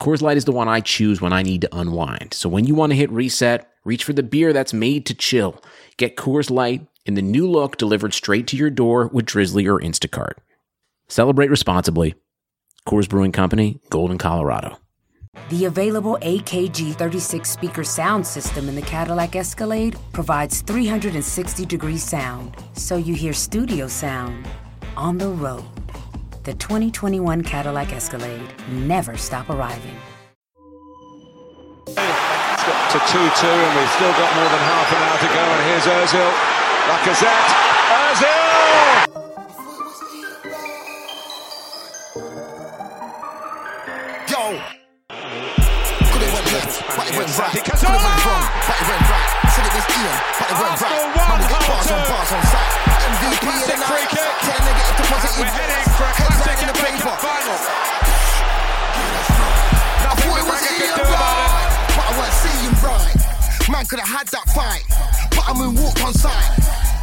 Coors Light is the one I choose when I need to unwind. So when you want to hit reset, reach for the beer that's made to chill. Get Coors Light in the new look delivered straight to your door with Drizzly or Instacart. Celebrate responsibly. Coors Brewing Company, Golden, Colorado. The available AKG 36 speaker sound system in the Cadillac Escalade provides 360 degree sound, so you hear studio sound on the road. The 2021 Cadillac Escalade never stop arriving. It's got to 2-2 and we've still got more than half an hour to go and here's Ozil. Lacazette. Ozil! Yo! Could it went left, but it went right. Could it went wrong, but it went right. Said it was Ian, but it went right. Arsenal one, Man, we got bars on two. bars could have had that fight, but I'm in walk on side.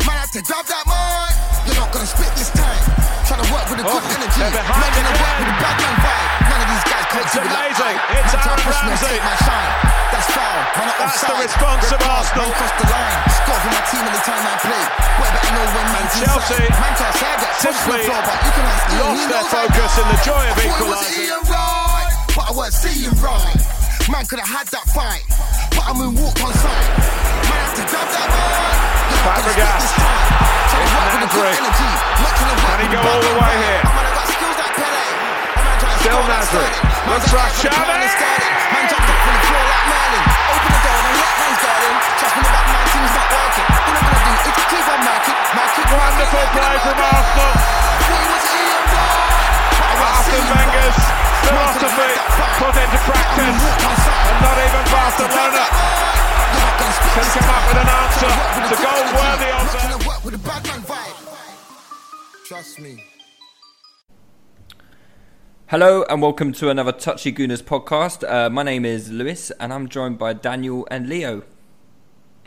Man had to grab that mic. You're not gonna spit this time. Trying to work with a good Oh, energy. Man gonna work with a bad man vibe. None of these guys can't It's do it like amazing. I. It's Aaron push me and Ramsey. my shine. That's foul. Man, not That's the response Red of Arsenal. Man crossed the line. Score for my team anytime I play. Boy, better know when man's Chelsea inside. Man can't say I to the simply floor, but you can ask lost he their focus in the joy of I was equalising. Right, but I weren't seeing right. Man could have had that fight, I'm in walk on sight. Man had to grab that mic. You're not gonna Fabregas. spit this time. Trying to It's work with a good Nasri. energy. Not trying to work Can he go all the way here? Man, I got skills like Pele. Man trying to Still Nasri. Looks for eyes on the Xavi. plan and Sterling. Man jumped up from the floor like Merlin. Open the door and let man's garden. Trust me, the back man team's not working. All I'm gonna do is keep on marking. Marking. Wonderful play from Arsenal. Arsene Wenger's philosophy put into practice. And not even Barcelona can come up with an answer to goal worthy of them. Trust me. Hello and welcome to another Touchy Gooners podcast. Uh, my name is Lewis and I'm joined by Daniel and Leo.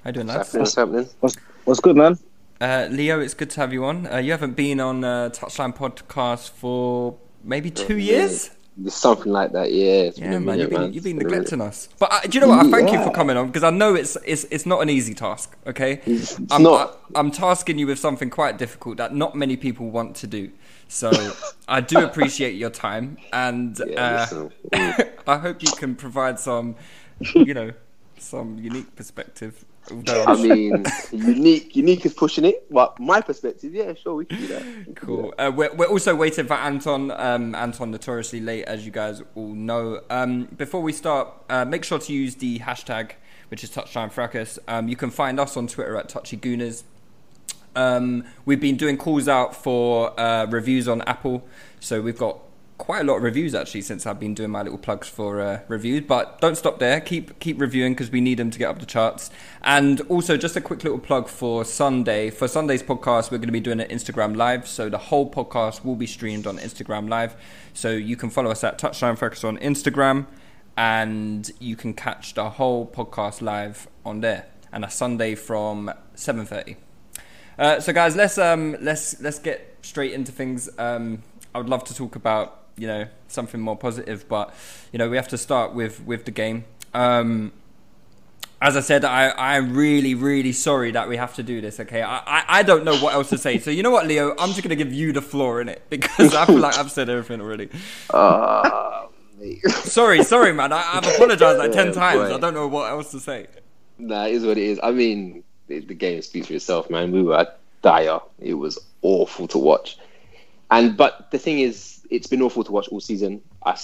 How you doing, lads? What's happening? What's, what's good, man? Uh, Leo, it's good to have you on. Uh, you haven't been on uh, Touchline podcast for maybe two years. Something like that, yeah. Yeah, man, minute, you've been man. you've been neglecting us. But uh, do you know what? I thank you for coming on because I know it's it's it's not an easy task. Okay, It's- it's I'm, not. I, am tasking you with something quite difficult that not many people want to do. So I do appreciate your time, and Yeah, uh. I hope you can provide some, you know, some unique perspective. I mean, unique, unique is pushing it, but my perspective, yeah, sure, we can do that. We can do Cool. Uh, we're, we're also waiting for Anton. Um, Anton notoriously late, as you guys all know. Um, before we start, uh, make sure to use the hashtag, which is Touchline Fracas. Um, you can find us on Twitter at TouchyGooners. Um, we've been doing calls out for uh, reviews on Apple, so we've got quite a lot of reviews actually since I've been doing my little plugs for uh, reviews. But don't stop there; keep keep reviewing because we need them to get up the charts. And also, just a quick little plug for Sunday. For Sunday's podcast, we're going to be doing an Instagram live, so the whole podcast will be streamed on Instagram live. So you can follow us at Touchline Fracas on Instagram, and you can catch the whole podcast live on there. And a Sunday from seven thirty. Uh, so guys, let's um let's let's get straight into things. Um, I would love to talk about you know something more positive, but you know we have to start with with the game. Um, as I said, I I'm really really sorry that we have to do this. Okay, I, I I don't know what else to say. So you know what, Leo, I'm just gonna give you the floor in it because I feel like I've said everything already. Mate. Sorry, sorry, man. I, I've apologized like ten Yeah, times. boy. I don't know what else to say. Nah, it is what it is. I mean, the, the game speaks for itself, man. We were dire. It was awful to watch. And but the thing is, it's been awful to watch all season. I,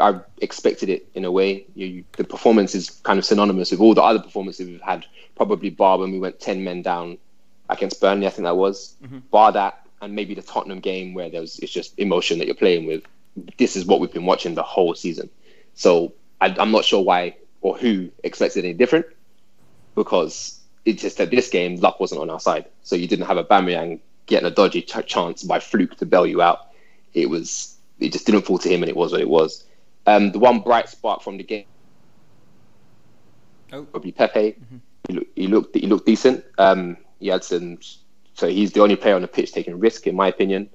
I expected it in a way. You, you, the performance is kind of synonymous with all the other performances we've had. Probably bar when we went ten men down against Burnley, I think that was. Mm-hmm. Bar that, and maybe the Tottenham game where there was it's just emotion that you're playing with. This is what we've been watching the whole season. So I, I'm not sure why or who expected any different because it just that this game luck wasn't on our side. So you didn't have Aubameyang getting a dodgy ch- chance by fluke to bail you out. It was it just didn't fall to him, and it was what it was. Um, the one bright spark from the game, Oh. probably Pepe. He, look, he looked he looked decent. Um, he had some, so he's the only player on the pitch taking risk, in my opinion.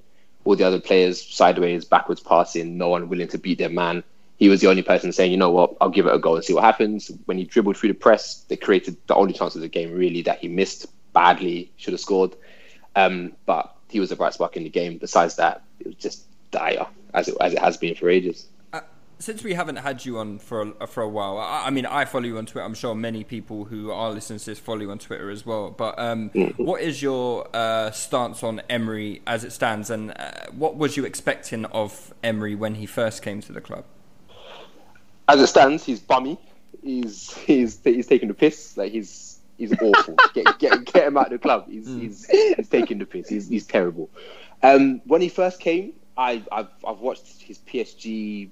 All the other players sideways, backwards passing, no one willing to beat their man. He was the only person saying, you know what, I'll give it a go and see what happens. When he dribbled through the press, they created the only chance of the game really that he missed badly, should have scored. Um, but he was a bright spark in the game. Besides that, it was just dire as it as it has been for ages. Since we haven't had you on for a, for a while, I, I mean, I follow you on Twitter. I'm sure many people who are listening to this follow you on Twitter as well. But um, what is your uh, stance on Emery as it stands, and uh, what was you expecting of Emery when he first came to the club? As it stands, he's bummy. He's he's he's taking the piss. Like he's he's awful. get, get get him out of the club. He's he's he's taking the piss. He's he's terrible. Um, when he first came, I I've I've watched his PSG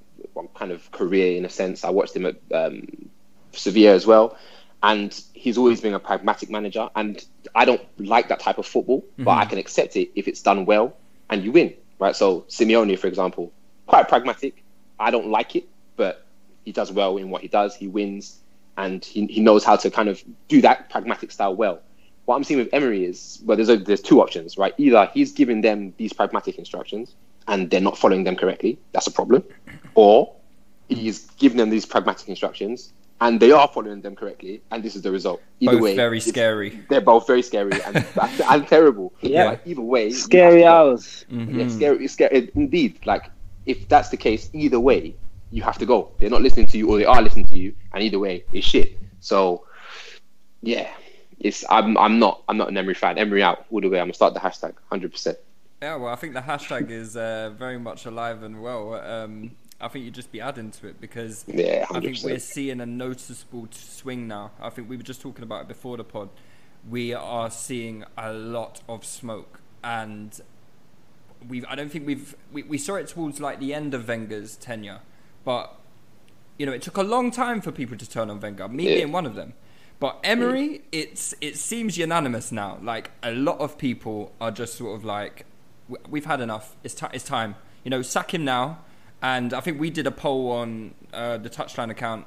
kind of career in a sense. I watched him at um, Sevilla as well, and he's always been a pragmatic manager. And I don't like that type of football, but I can accept it if it's done well and you win. Right. So Simeone, for example, quite pragmatic. I don't like it, but he does well in what he does. He wins, and he, he knows how to kind of do that pragmatic style well. What I'm seeing with Emery is well, there's a, there's two options, right? Either he's giving them these pragmatic instructions and they're not following them correctly. That's a problem, or he's giving them these pragmatic instructions and they are following them correctly, and this is the result. Either Both way, very scary. They're both very scary and, and terrible. Yeah. Like, either way, Scary to go. hours. Yeah, mm-hmm. scary, scary. Indeed, like if that's the case, either way, you have to go. They're not listening to you, or they are listening to you, and either way, it's shit. So, yeah, it's I'm I'm not I'm not an Emery fan. Emery out all the way. I'm gonna start the hashtag, hundred percent. Yeah, well, I think the hashtag is uh, very much alive and well. Um, I think you'd just be adding to it because Yeah, I think we're seeing a noticeable swing now. I think we were just talking about it before the pod. We are seeing a lot of smoke, and we I don't think we've we, we saw it towards like the end of Wenger's tenure, but you know it took a long time for people to turn on Wenger. Me Yeah. being one of them. But Emery, it's it seems unanimous now. Like a lot of people are just sort of like, "We- we've had enough. It's ti it's time. You know, sack him now. And I think we did a poll on uh, the touchline account.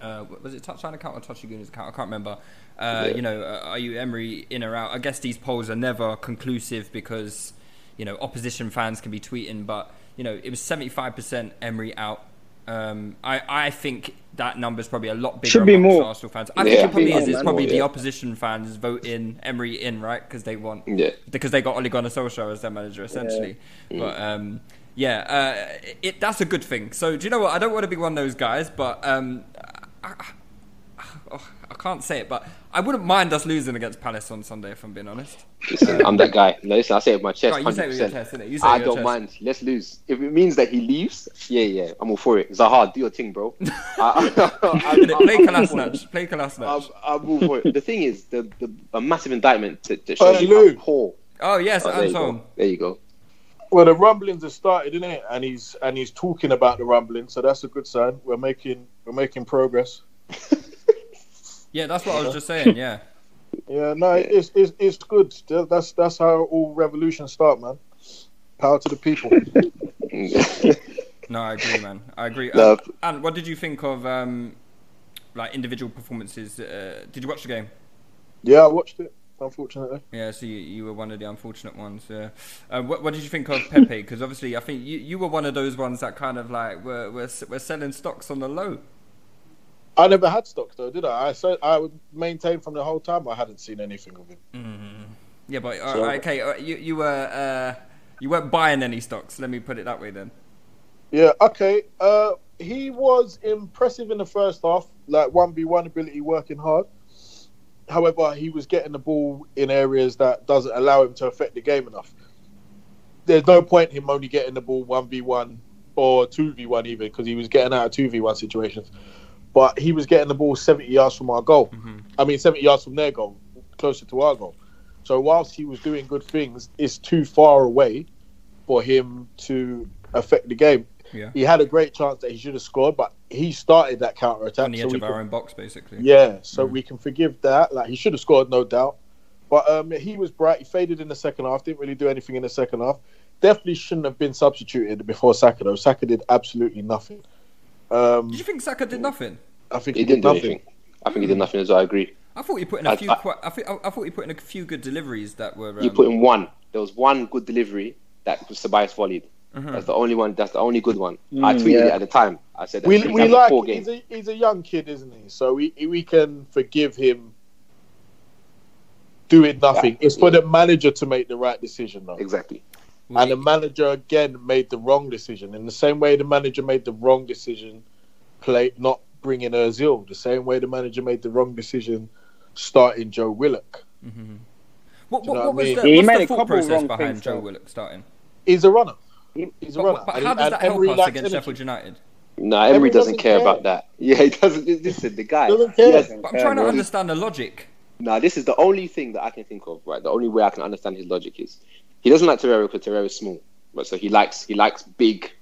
Uh, was it touchline account or Touchy Goonies account? I can't remember. Uh, Yeah. You know, uh, are you Emery in or out? I guess these polls are never conclusive because you know opposition fans can be tweeting, but you know it was seventy five percent Emery out. Um, I, I think that number is probably a lot bigger Should be more. Arsenal fans. I think Yeah, it probably is. It's more, probably the yeah. opposition fans voting Emery in, right? Because they want Yeah. because they got Ole Gunnar Solskjaer as their manager, essentially. But um, yeah, uh, it, that's a good thing. So do you know what? I don't want to be one of those guys, but um, I, I, oh, I can't say it, but I wouldn't mind us losing against Palace on Sunday, if I'm being honest. Listen, I'm that guy. No, listen, I say it with my chest, Right, you say it with your chest, innit? You say it I your don't chest. mind. Let's lose. If it means that he leaves, yeah, yeah, I'm all for it. Zaha, do your thing, bro. I, I, Innit? Play I'm all for it. Kolasinac. Play I'm, I'm all for it. The thing is, the, the a massive indictment that, that shows Hey, you Lou. how poor. Oh yes, Oh, there you Anton. go. There you go. Well, the rumblings have started, isn't it? And he's and he's talking about the rumbling, so that's a good sign. We're making we're making progress. Yeah, that's what I was just saying. Yeah. Yeah, no, it's it's it's good. That's that's how all revolutions start, man. Power to the people. No, I agree, man. I agree. No. Um, and what did you think of um, like individual performances? Uh, did you watch the game? Yeah, I watched it. Unfortunately, Yeah, so you, you were one of the unfortunate ones. Yeah. Uh, what, what did you think of Pepe? Because obviously, I think you, you were one of those ones that kind of like were were, were selling stocks on the low. I never had stocks though, did I? I said I would maintain from the whole time I hadn't seen anything of him. Yeah, but uh, So- okay, uh, you you were uh, you weren't buying any stocks. Let me put it that way then. Yeah, okay. Uh, he was impressive in the first half, like one v one ability, working hard. however, he was getting the ball in areas that doesn't allow him to affect the game enough. There's no point him only getting the ball one v one or two v one even because he was getting out of two v one situations. But he was getting the ball 70 yards from our goal. I mean, 70 yards from their goal, closer to our goal. So whilst he was doing good things, it's too far away for him to affect the game. Yeah. He had a great chance that he should have scored, but he started that counter attack. On the edge of our own box, basically. Yeah, so we can forgive that. Like he should have scored, no doubt. But um, he was bright. He faded in the second half. Didn't really do anything in the second half. Definitely shouldn't have been substituted before Saka though. Saka did absolutely nothing. Um, Did you think Saka did nothing? I think He didn't do anything. I think he did nothing as well. I agree. I thought he put in a I- few. I- quite, I, think, I thought he put in a few good deliveries that were. Um, He put in one. There was one good delivery that Sabias volleyed. Mm-hmm. That's the only one. That's the only good one. I tweeted yeah. it at the time. I said that we we like poor game. he's a, he's a young kid, isn't he? So we we can forgive him doing nothing. Yeah. It's for the manager to make the right decision, though. Exactly. And the manager again made the wrong decision. In the same way the manager made the wrong decision, play not bringing Özil. The same way the manager made the wrong decision, starting Joe Willock. Mm-hmm. What, Do you what, what what I was mean? the, He what's made the a thought couple process wrong behind things, Joe though. Willock starting? He's a runner. He's a But, runner. but how does and that help us against energy. Sheffield United? No, Emery Emery doesn't doesn't care care. about that. Yeah, he doesn't. Listen, the guy. Doesn't he care. has- But I'm trying to understand the logic. Now, this is the only thing that I can think of, right? The only way I can understand his logic is he doesn't like Torreira because Torreira is small, but so he likes he likes big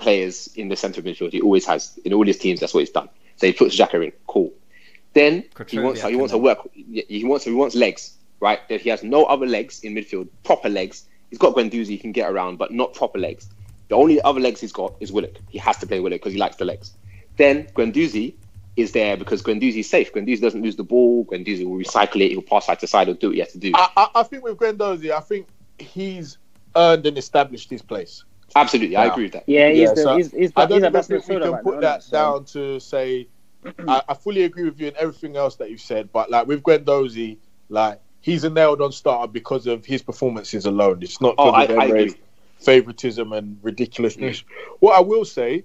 players in the centre of midfield. He always has in all his teams. That's what he's done. So he puts Xhaka in. Cool. Then he Couturier wants he wants to work. He wants he wants legs, right? That he has no other legs in midfield, proper legs. He's got Guendouzi, he can get around, but not proper legs. The only other legs he's got is Willock. He has to play Willock because he likes the legs. Then Guendouzi is there because Guendouzi's safe. Guendouzi doesn't lose the ball. Guendouzi will recycle it. He'll pass side to side. He'll do what he has to do. I, I, I think with Guendouzi, I think he's earned and established his place. Absolutely, I agree with that. Yeah, he's Yeah, the, so he's, he's, I don't the even think we can right put now, that so- down to say. I, I fully agree with you in everything else that you've said, but like with Guendouzi, like he's a nailed on starter because of his performances alone. It's not Oh, I, I favoritism and ridiculousness. Mm. What I will say,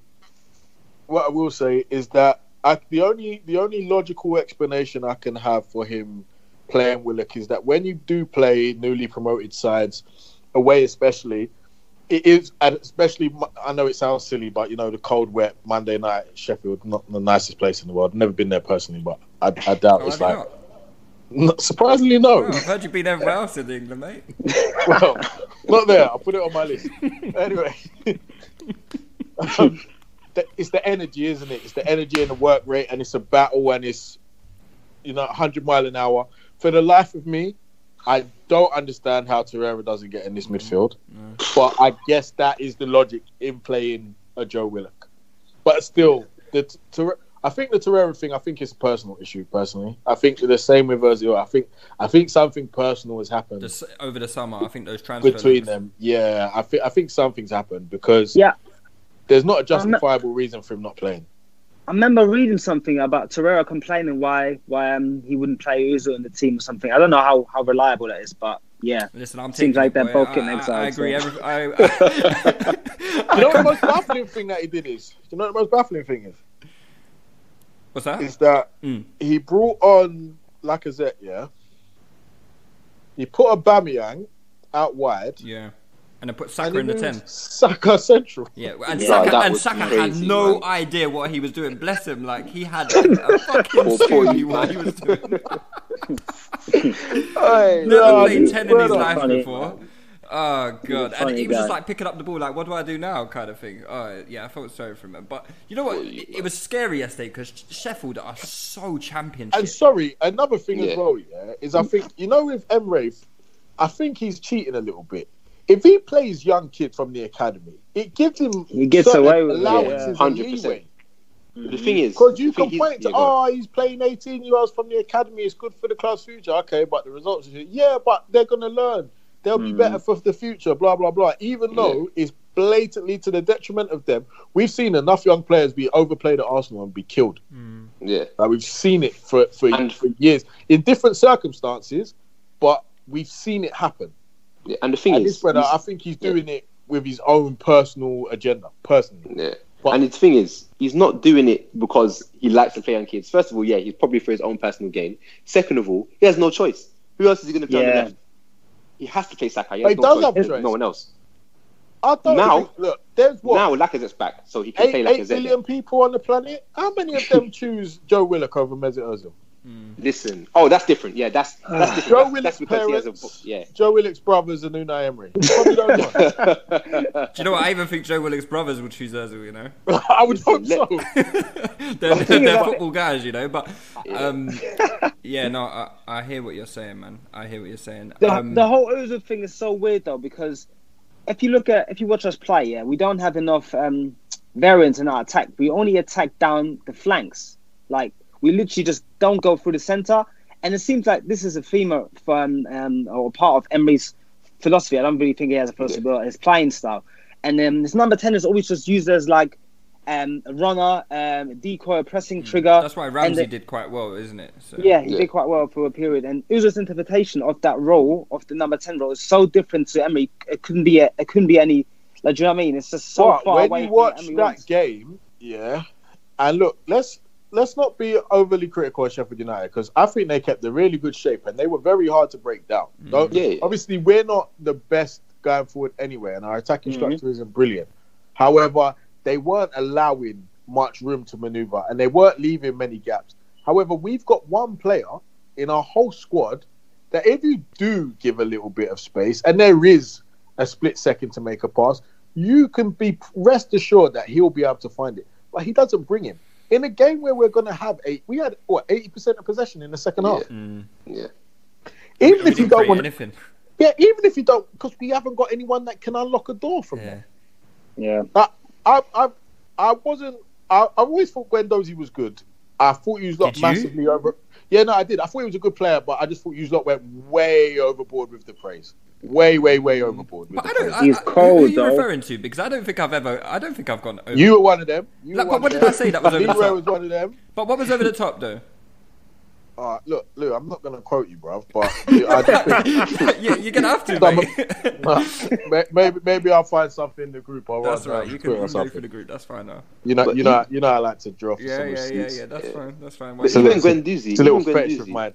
what I will say is that I, the only the only logical explanation I can have for him playing Willock is that when you do play newly promoted sides away, especially, it is and especially I know it sounds silly, but you know the cold, wet Monday night Sheffield, not the nicest place in the world. Never been there personally, but I, I doubt Oh, it's like. not? Surprisingly, no. Oh, I've heard you've been everywhere else in England, mate. well, not there. I'll put it on my list. anyway, um, it's the energy, isn't it? It's the energy and the work rate, and it's a battle, and it's you know 100 mile an hour. For the life of me, I don't understand how Torreira doesn't get in this midfield, but I guess that is the logic in playing a Joe Willock. But still, the Torre- I think the Torreira thing, I think it's a personal issue. Personally, I think the same with Ozil. I think I think something personal has happened Just over the summer, I think those transfer between links- them. Yeah, I think I think something's happened because Yeah. there's not a I'm not- justifiable reason for him not playing. I remember reading something about Torreira complaining why why um, he wouldn't play Ozil in the team or something. I don't know how, how reliable that is, but yeah. Listen, I'm Seems like it, they're boy. both getting I- I- exiled, I agree. so. Every, I, You know what the most baffling thing that he did is? Do you know what the most baffling thing is? what's that? Is that Mm. he brought on Lacazette, yeah. He put Aubameyang out wide. Yeah, and then put and Saka he in the moved ten. Saka central. Yeah, and Yeah, Saka, that and was Saka had no man. idea what he was doing. Bless him, like he had a, a fucking Poor- poor clue what he was doing. Hey, Never no, played ten in his life funny. before. Oh god, and he was just like picking up the ball, like, "What do I do now?" kind of thing. Oh yeah, I felt sorry for him. But you know what? It, it was scary yesterday because Sheffield are so championship. And sorry, another thing Yeah. as well, yeah, is I think you know with Emery, I think he's cheating a little bit. If he plays young kid from the academy, it gives him He gets away with it, allowances yeah. and 100%. leeway. The thing mm-hmm. is, Because you the thing can point to, yeah, oh, he's playing 18 year olds from the academy. It's good for the club's future. Okay, but the results, are, yeah, but they're going to learn. They'll be mm. better for the future, blah, blah, blah. Even though it's blatantly to the detriment of them. We've seen enough young players be overplayed at Arsenal and be killed. Mm. yeah. Like, we've seen it for, for, And- for years in different circumstances, but we've seen it happen. Yeah. And the thing And is, this brother, I think he's doing it with his own personal agenda, personally. Yeah, But- and the thing is, he's not doing it because he likes to play young kids. First of all, yeah, he's probably for his own personal gain. Second of all, he has no choice. Who else is he going to play on Yeah. the left? He has to play Saka. He But he no does choice. have choice. No one else. I don't Now- think, look, there's what Now Lacazette's back, so he can eight, play eight Lacazette. billion people on the planet. How many of them choose Joe Willock over Mesut Ozil? Listen, oh, that's different. Yeah, that's that's different. Joe that's, Willock's that's because he has a yeah. Joe Willock's brothers, and Unai Emery. Don't know. Do you know what? I even think Joe Willock's brothers would choose Ozil. You know, I would hope so. they're, thing is they're that- football guys. You know, but um, yeah, no, I, I hear what you're saying, man. I hear what you're saying. The, Um, the whole Ozil thing is so weird though because if you look at if you watch us play, yeah, we don't have enough um, variance in our attack. We only attack down the flanks. Like we literally just don't go through the center. And it seems like this is a theme of um, um, or part of Emery's philosophy. I don't really think he has a philosophy, but his playing style. And um, this number ten is always just used as like um, a runner, um, a decoy, a pressing trigger. Mm. that's why Ramsey the- did quite well, isn't it? So, Yeah, he Yeah. did quite well for a period. And Ozil's interpretation of that role, of the number ten role, is so different to Emery. It couldn't be. A, it couldn't be any. Like, do you know what I mean? It's just so but far when away you watch Emery that wants. game, yeah, and look, let's let's not be overly critical of Sheffield United because I think they kept a really good shape and they were very hard to break down. Don't- Yeah, yeah. Obviously, we're not the best going forward anyway, and our attacking Mhm. structure isn't brilliant. However, they weren't allowing much room to maneuver and they weren't leaving many gaps. However, we've got one player in our whole squad that if you do give a little bit of space and there is a split second to make a pass, you can be rest assured that he'll be able to find it. But he doesn't bring him. In a game where we're going to have eight, we had what eighty percent of possession in the second half. Mm. Yeah. Even We if you don't want, anything. yeah, even if you don't, because we haven't got anyone that can unlock a door from Yeah. there. Yeah, I, I, I, I wasn't. I, I always thought Guendouzi was good. I thought you lot Did you? massively over. Yeah, no, I did. I thought he was a good player, but I just thought you lot went way overboard with the praise. Way, way, way overboard with But the I don't. I, He's I- who- cold, Who are you though. referring to? Because I don't think I've ever. I don't think I've gone. Over. You were one of them. You Like, were but one what of did I them. say that was over the top? was one of them. But what was over the top though? Uh, look, look, I'm not going to quote you, bro, but I think, yeah, you're gonna have to, mate. Maybe maybe I'll find something in the group or That's right. uh, You can, Twitter you or can for the group. That's fine now. You know, But you know, he- you know, I like to draw for Yeah, some yeah, yeah, receipts. yeah. That's fine. That's fine. Listen, Why- even Guendouzi, It's a little even fetish of mine.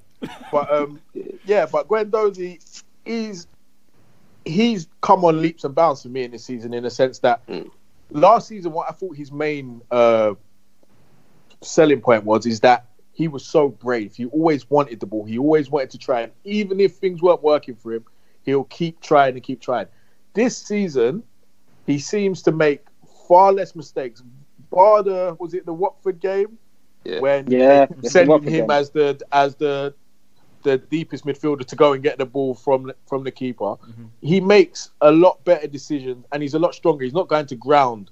But um, yeah, but Guendouzi, he's he's come on leaps and bounds for me in this season in the sense that Mm. last season, what I thought his main uh, selling point was is that he was so brave. He always wanted the ball. He always wanted to try, and even if things weren't working for him, he'll keep trying and keep trying. This season, he seems to make far less mistakes. Bar the was it the Watford game Yeah. when Yeah, they it's sending him game. as the as the the deepest midfielder to go and get the ball from from the keeper. Mm-hmm. He makes a lot better decisions and he's a lot stronger. He's not going to ground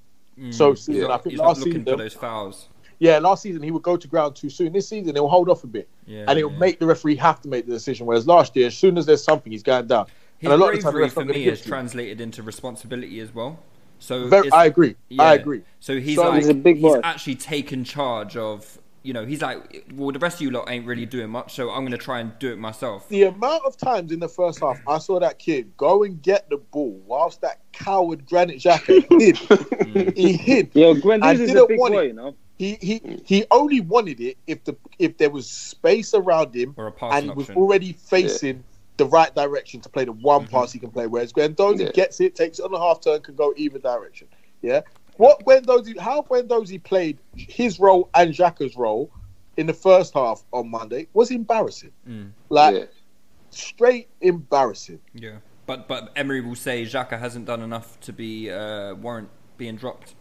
so soon. Yeah. I think He's not last looking season, for those fouls. yeah, last season he would go to ground too soon. This season he'll hold off a bit Yeah, and it'll yeah. make the referee have to make the decision. Whereas last year, as soon as there's something, he's going down. His and a lot of the time, bravery for me give is it to you. translated into responsibility as well. So Very, I agree. yeah. I agree. So he's So- like He's a big boy. actually taken charge of. You know, he's like, well, the rest of you lot ain't really doing much, so I'm gonna try and do it myself. The amount of times in the first half I saw that kid go and get the ball whilst that coward Granit Xhaka hid. he hid. yo, I Guendouzi's a didn't big want boy, it. you know. He he he only wanted it if the if there was space around him Or a passing and he was option. Mm-hmm. already facing the right direction to play the one pass he can play. Whereas Guendouzi Yeah. gets it, takes it on the half turn, can go either direction. Yeah. What Guendouzi? How Guendouzi played his role and Xhaka's role in the first half on Monday was embarrassing. Mm. Like Yeah. straight embarrassing. Yeah, but but Emery will say Xhaka hasn't done enough to be uh, warrant being dropped.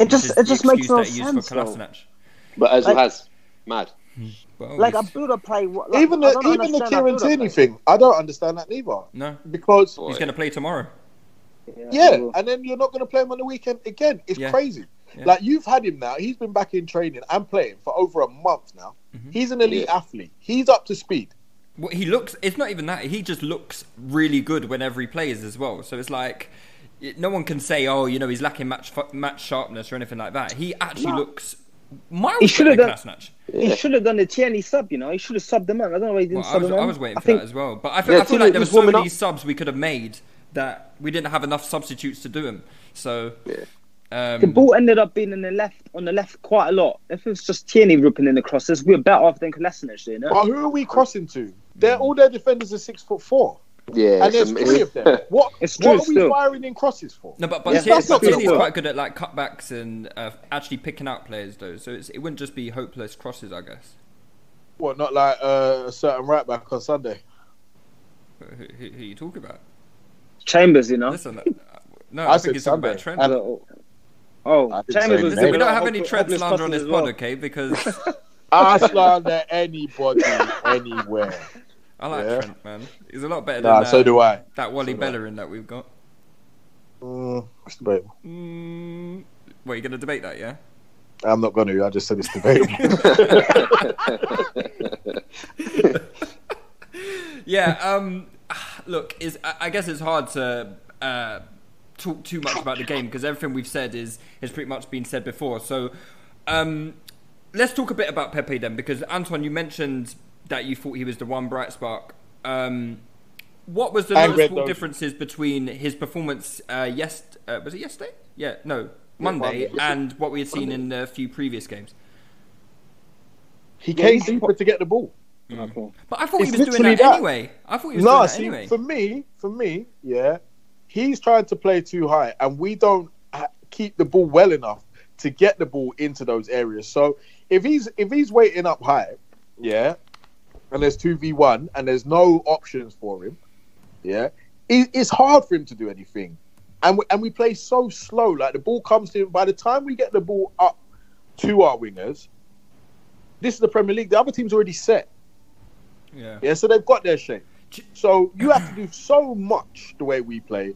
It just it just makes excuse no that he used sense for though. Kolasinac. But as Like- has mad. Well, Like a he's- builder play. what- Like, even the even the understand Kieran Tierney thing, I don't understand that neither. no, Because he's going to play tomorrow. Yeah, well, and then you're not going to play him on the weekend again. It's Yeah. crazy. Yeah. Like you've had him now. He's been back in training and playing for over a month now. Mm-hmm. He's an elite Yeah. athlete. He's up to speed. Well, he looks. It's not even that. He just looks really good whenever he plays as well. So it's like no one can say, "Oh, you know, he's lacking match match sharpness" or anything like that. He actually No. looks miles He better should've than done- Kolasinac. He should have done the Tierney sub, you know. He should have subbed him on. I don't know why he didn't Well, I sub was, him on. I was waiting I for think that as well. But I feel, Yeah, I feel like there were was so many up. subs we could have made that we didn't have enough substitutes to do them. So Yeah. Um, The ball ended up being in the left on the left quite a lot. If it was just Tierney ripping in the crosses, we were better off than Kolasinac doing it. But who are we crossing to? They're all their defenders are six foot four, Yeah, and there's three of them. What? It's what are we still. firing in crosses for? No, but but Yeah, Tierney- that's but not Tierney's quite good at like cutbacks and uh, actually picking out players though. So it's, it wouldn't just be hopeless crosses, I guess. What? Not like uh, a certain right back on Sunday. Who, who, who you talking about? Chambers, you know. Listen, uh, no, I I, think he's talking about Sunday. Trent. I don't- Oh, I Chambers was his Listen, we don't have any hopeless Trent slander on this as well. pod, okay? Because I slander anybody anywhere. I like Yeah. Trent, man. He's a lot better Nah, than so uh, do I. that Wally So. Bellerin that we've got. Mm, it's debatable. Mm, what, are you going to debate that, yeah? I'm not going to. I just said it's debatable. yeah. Um. Look, is I I guess it's hard to uh, talk too much about the game because everything we've said is has pretty much been said before. So, um, let's talk a bit about Pepe then, because Anton, you mentioned that you thought he was the one bright spark. Um, what was the And noticeable differences between his performance uh, yes uh, was it yesterday? Yeah, no, Monday, Monday. and what we had seen in a few previous games. he Yeah, came deeper to get the ball. Mm. Okay. But I thought It's he was doing literally that, that. anyway. I thought he was No, doing that see, anyway. for me, for me, yeah, he's trying to play too high, and we don't ha- keep the ball well enough to get the ball into those areas. So if he's if he's waiting up high, yeah, and there's two v one, and there's no options for him, yeah, it, it's hard for him to do anything, and we, and we play so slow. Like the ball comes to him. By the time we get the ball up to our wingers, this is the Premier League. The other team's already set. Yeah. Yeah, so they've got their shape. So you have to do so much the way we play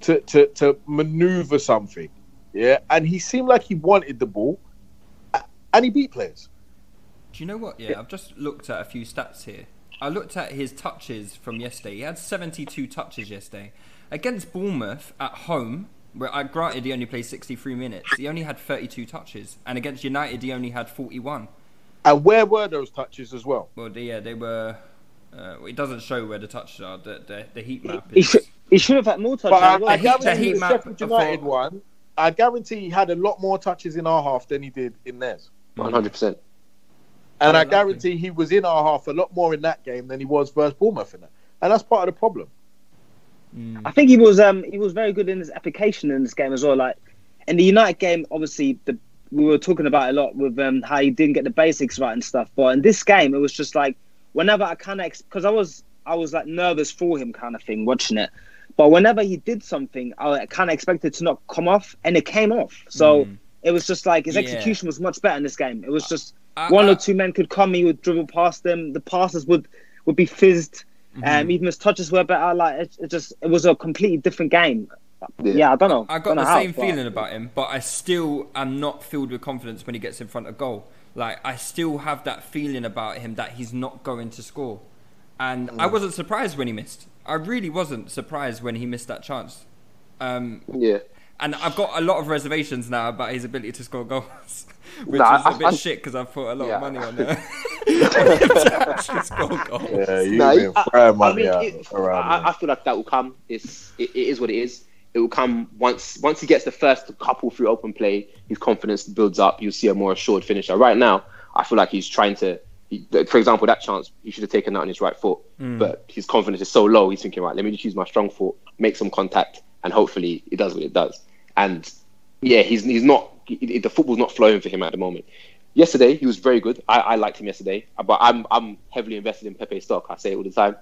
to to to maneuver something. Yeah, and he seemed like he wanted the ball, and he beat players. Do you know what? Yeah, I've just looked at a few stats here. I looked at his touches from yesterday. He had 72 touches yesterday. Against Bournemouth at home, where I granted he only played 63 minutes, he only had 32 touches. And against United, he only had 41. And where were those touches as well? Well, they, yeah, they were. Uh, well, it doesn't show where the touches are. The, the, the heat map He is. should, he should have had more touches. But I, as. I heat- the guarantee heat the map Sheffield United for- one. I guarantee he had a lot more touches in our half than he did in theirs. One hundred percent. And I guarantee he was in our half a lot more in that game than he was versus Bournemouth in that. And that's part of the problem. I think he was um he was very good in his application in this game as well. Like in the United game, obviously the we were talking about a lot with um how he didn't get the basics right and stuff. But in this game, it was just like whenever I kind of because I was I was like nervous for him kind of thing watching it. But whenever he did something, I kind of expected to not come off, and it came off. So it was just like his Yeah. execution was much better in this game. It was just I- one I- or two men could come, he would dribble past them. The passes would would be fizzed. Mm-hmm. Um, even his touches were better. Like it, it just it was a completely different game. Yeah. Yeah, I don't know. I got Don't know the how, same but- feeling about him, but I still am not filled with confidence when he gets in front of goal. Like I still have that feeling about him that he's not going to score, and I Mm. wasn't surprised when he missed. I really wasn't surprised when he missed that chance. Um, Yeah. and I've got a lot of reservations now about his ability to score goals, which Nah, is a I- bit I- shit because I've put a lot Yeah. of money on it. to actually score goals. Yeah, you've No, been I- throwing I money mean, it- I. I feel like that will come. It's it, it is what it is. It will come once once he gets the first couple through open play. His confidence builds up. You'll see a more assured finisher. Right now, I feel like he's trying to. He, for example, that chance he should have taken that on his right foot, mm. but his confidence is so low. He's thinking, right, let me just use my strong foot, make some contact, and hopefully it does what it does. And yeah, he's he's not. he- the football's not flowing for him at the moment. Yesterday, he was very good. I, I liked him yesterday, but I'm I'm heavily invested in Pepe stock. I say it all the time.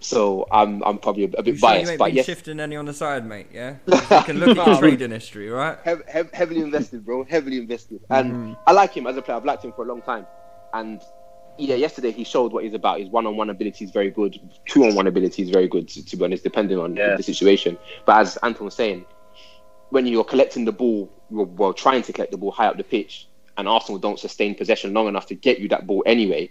So I'm I'm probably a, a bit You sure you biased, ain't but been yes, shifting any on the side, mate? Yeah, you can look at your trading history, right? hev- hev- heavily invested, bro. Heavily invested, mm. and I like him as a player. I've liked him for a long time, and yeah, yesterday he showed what he's about. His one-on-one ability is very good. Two-on-one ability is very good, to, to be honest, depending on Yeah. the situation. But as Anton was saying, when you're collecting the ball, well, well, trying to collect the ball high up the pitch, and Arsenal don't sustain possession long enough to get you that ball anyway,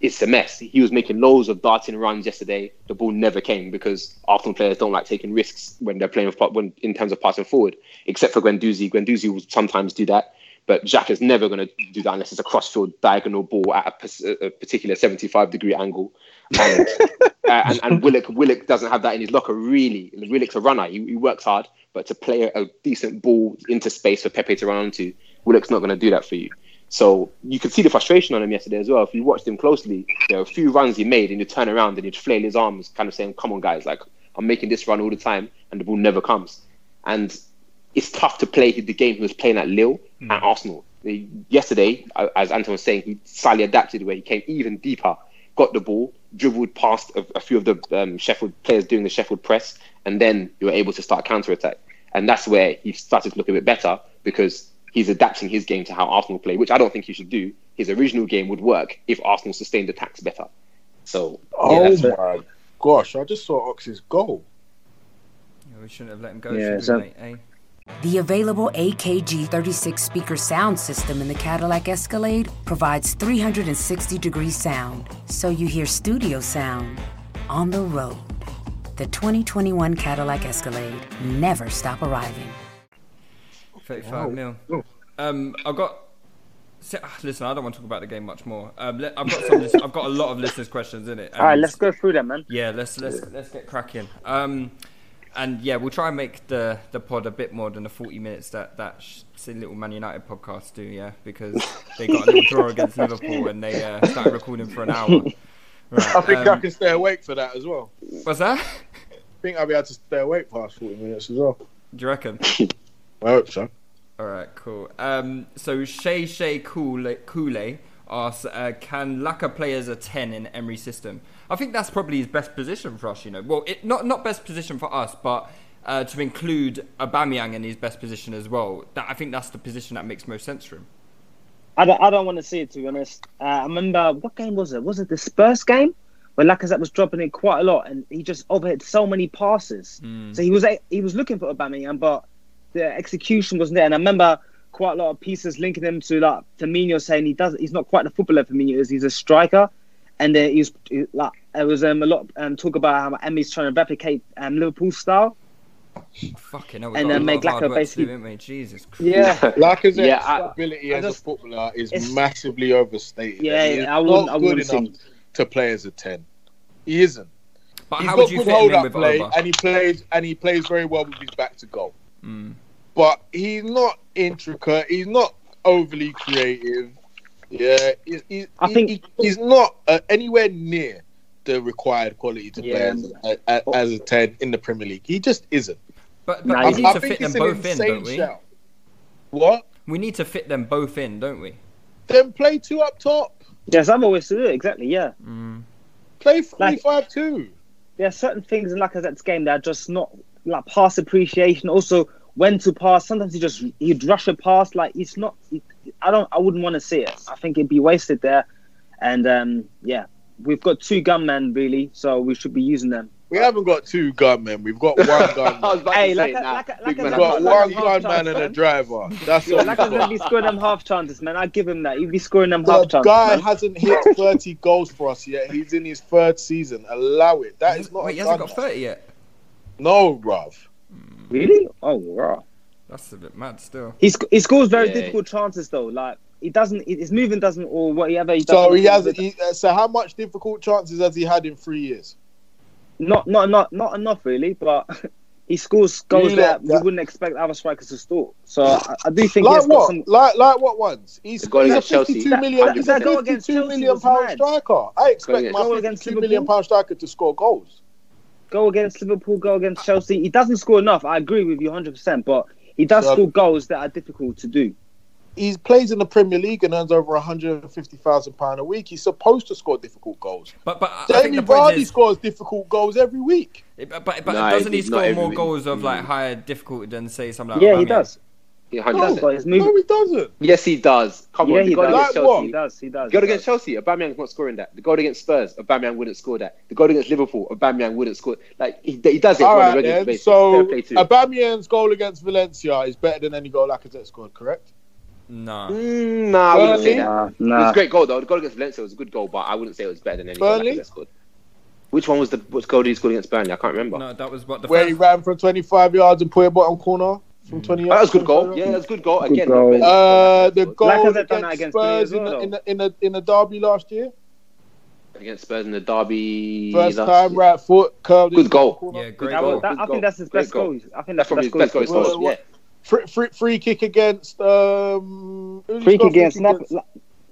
it's a mess. He was making loads of darting runs yesterday. The ball never came because Arsenal players don't like taking risks when they're playing with, when in terms of passing forward. Except for Guendouzi, Guendouzi will sometimes do that, But Jack is never going to do that unless it's a crossfield diagonal ball at a, a particular 75 degree angle. And, uh, and, and Willock, Willock doesn't have that in his locker, really. Willock's a runner. He, he works hard, but to play a, a decent ball into space for Pepe to run onto, Willock's not going to do that for you. So you could see the frustration on him yesterday as well. If you watched him closely, there were a few runs he made, and he'd turn around and he'd flail his arms, kind of saying, "Come on, guys! Like I'm making this run all the time, and the ball never comes." And it's tough to play the game he was playing at Lille Hmm. and Arsenal. Yesterday, as Anton was saying, he slightly adapted where he came even deeper, got the ball, dribbled past a, a few of the um, Sheffield players doing the Sheffield press, and then you were able to start counter attack. And that's where he started to look a bit better because he's adapting his game to how Arsenal play, which I don't think he should do. His original game would work if Arsenal sustained attacks better. So Oh yeah, that's my gosh! I just saw Ox's goal. Yeah, we shouldn't have let him go. Yeah, so- mate? Eh? The available AKG 36 speaker sound system in the Cadillac Escalade provides 360 degree sound, so you hear studio sound on the road. The 2021 Cadillac Escalade never stop arriving. 35 mil. Um, I've got. ah, Listen, I don't want to talk about the game much more. Um, le- I've got some. I've got a lot of listeners' questions in it. All right, let's go through them, man. Yeah, let's let's let's get cracking. Um, and yeah, we'll try and make the the pod a bit more than the forty minutes that that silly little Man United podcast do. Yeah, because they got a little draw against Liverpool and they uh, started recording for an hour. Right, I think I um, can stay awake for that as well. What's that? I think I'll be able to stay awake past forty minutes as well. Do you reckon? I hope so. All right, cool. Um, so Shay Shay Kool Kool asks, uh, can Laka play as a ten in Emery's system? I think that's probably his best position for us. You know, well, it, not not best position for us, but uh, to include Aubameyang in his best position as well. That I think that's the position that makes most sense for him. I don't, I don't want to see it to be honest. Uh, I remember what game was it? Was it the Spurs game where Lacazette was dropping it quite a lot and he just overhit so many passes. So he was he was looking for Aubameyang, but the execution wasn't there. And I remember quite a lot of pieces linking him to like Firmino saying he does he's not quite the footballer Firmino is. He's a striker. And uh, he was like there was um, a lot of um, talk about how Emery's trying to replicate um, Liverpool style. Fucking hell, And then a make lot Laka basically- do. Jesus Christ. Yeah. Lacazette's Yeah, I- ability I as just- a footballer is massively overstated. Yeah, He yeah, I wouldn't- not I good wouldn't enough to play as a ten. He isn't. But He's how got would you good hold up play, Oba? and he plays and he plays very well with his back to goal. Mm. But he's not intricate. He's not overly creative. Yeah, he's, he's, I think- he- he's not uh, anywhere near the required quality to play Yeah. as, a- a- as a ten in the Premier League. He just isn't. But, but Nah, we need I to think fit them both in, don't we? shout. What? We need to fit them both in, don't we? Then play two up top. Yes, I'm always said it exactly. Yeah. Play three Like- five two. there are certain things in Lacazette's game that are just not like pass appreciation. Also, when to pass. Sometimes he just he'd rush a pass. Like it's not. I don't. I wouldn't want to see it. I think it'd be wasted there. And um, yeah, we've got two gunmen really, so we should be using them. We haven't got two gunmen. We've got one gunman. Hey, like a, like, a, like we've got one gunman chance, and a driver. That's Yeah, all. Lacazette be scoring them half chances, man. I give him that. He'd be scoring them The half chances. guy man. hasn't hit 30 goals for us yet. He's in his third season. Allow it. That is not Wait, a he hasn't got 30 yet. No, bruv. Really? Oh, wow. That's a bit mad still. He sc- he scores very Yeah. difficult chances though. Like he doesn't. His movement doesn't, or whatever he does. So he has. He, uh, so how much difficult chances has he had in three years? Not not not not enough really, but he scores goals You that lot- we wouldn't expect other strikers to score. So I, I do think Like he's got what? some. Like like what ones? He's, The goal he's a against Chelsea. 52 That- million. that- he's that a goal against 52 Chelsea million was pound mad. striker. I expect against- my Goal against 52 million Liverpool. pound striker to score goals. Go against Liverpool, go against Chelsea. He doesn't score enough. I agree with you 100, percent but he does So- score goals that are difficult to do. He plays in the Premier League and earns over 150,000 pound a week. He's supposed to score difficult goals. But but I think Jamie Vardy is, scores difficult goals every week. but but, but Nah, doesn't he score every more week. goals of like Mm. higher difficulty than say something like yeah, he does. Yeah, He 100%. does, but his No, he doesn't. Yes, he does. Come Yeah, on, the he goal does. against Like what? Chelsea. He does. He does. The goal against does. Chelsea, Aubameyang's not scoring that. The goal against Spurs, Aubameyang wouldn't score that. The goal against Liverpool, Aubameyang wouldn't score. Like he, he does it All on a right, regular then. basis. So Fair play to him. Aubameyang's goal against Valencia is better than any goal Lacazette scored, correct? Nah. Mm, nah, I wouldn't say Burnley? that. Nah, It was a great goal though. The goal against Valencia was a good goal, but I wouldn't say it was better than any Burnley? goal Lacazette scored. Which one was the which goal did he score against Burnley? I can't remember. No, that was what the Where first. he ran from 25 yards and put a bottom corner. From 20 Oh, yards. that was a good goal. Yeah, yards. that was a good goal. Good Again, goal. Uh, the goal Lacazette against, done against Spurs as well, in, the, in, the, in, the, in the derby last year. against Spurs in the derby. First last time, year. right foot, curved Good goal. Yeah, great That goal. that, Good I goal. think that's his Great best goal. goal. I think That's that's from his best best goal goal. Well, well, Yeah. Free, free, free kick against. Um, who did he Free kick against Nap- La-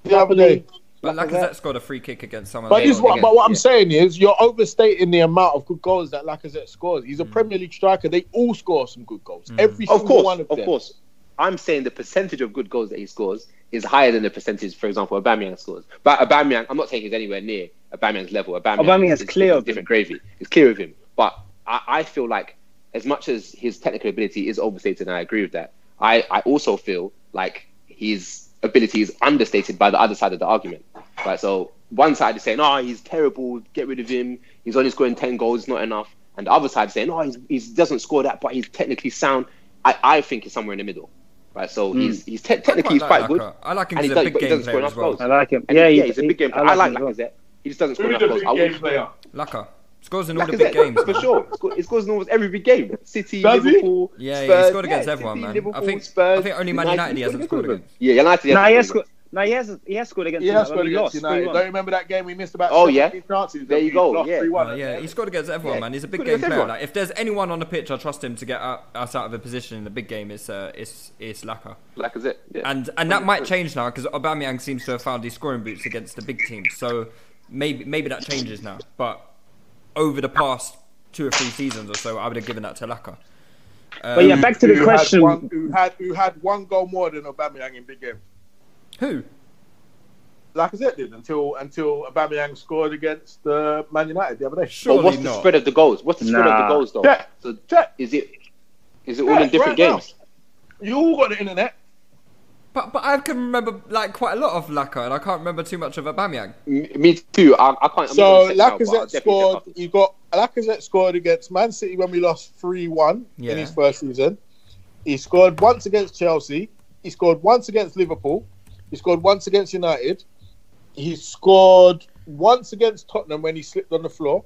the other day. But Lacazette. Lacazette scored a free kick against someone. But else. this is what, but what I'm yeah. saying is, you're overstating the amount of good goals that Lacazette scores. He's a Hmm. Premier League striker. They all score some good goals. Every Of single course, one of, of them. Of course. I'm saying the percentage of good goals that he scores is higher than the percentage, for example, Aubameyang scores. But Aubameyang, I'm not saying he's anywhere near Aubameyang's level. Aubameyang, Aubameyang's is, clear is of him. different gravy. It's clear of him. But I, I feel like as much as his technical ability is overstated, and I agree with that, I, I also feel like his ability is understated by the other side of the argument. Right. So one side is saying, "Oh, he's terrible. Get rid of him. He's only scoring ten goals. It's not enough." And the other side is saying, "Oh, he's, he doesn't score that, but he's technically sound." I, I think he's somewhere in the middle. Right. So hmm. he's he's te- technically he's like quite good. I like him and as he a big game player as well. goals. I like him. And Yeah, he- he- yeah, he's a big game I player. I like like him Lacazette. He just doesn't score enough goals. big I game player? Lacazette scores in all the big games. for sure. He scores in almost every big game. City, Does he? Liverpool, Yeah, Spurs. he scored against Yeah, everyone, City, man. Liverpool, I think Spurs, I think only Man United he hasn't scored against. Yeah, United. he Nah, hasn't he has scored scored. Nah, he has. He has scored against. He them, has scored against lost United. Don't you remember that game we missed about Oh, yeah. 17 chances? There you go, lost yeah. 3-1 Uh, yeah, he scored against everyone, Yeah, man. He's a big game against player. Like, if there's anyone on the pitch, I trust him to get us out of a position in the big game. It's uh, it's it's Laka. Lacazette. Yeah. And and that might change now because Aubameyang seems to have found his scoring boots against the big teams. So maybe maybe that changes now. But over the past two or three seasons or so, I would have given that to Laka. But yeah, back to the who question. Had one, who had who had one goal more than Aubameyang in big game? Who? Lacazette did until until Aubameyang scored against uh, Man United the other day. But Surely what's the not. spread of the goals? What's the spread of the goals, though? Check. So Check. is it is it all in different right now. games? You all got the internet. But but I can remember like quite a lot of Laka, and I can't remember too much of Aubameyang. M- Me too. I, I can't. So not now, Lacazette scored. You got Lacazette scored against Man City when we lost three one Yeah. in his first season. He scored once against Chelsea. He scored once against Liverpool. He scored once against United. He scored once against Tottenham when he slipped on the floor,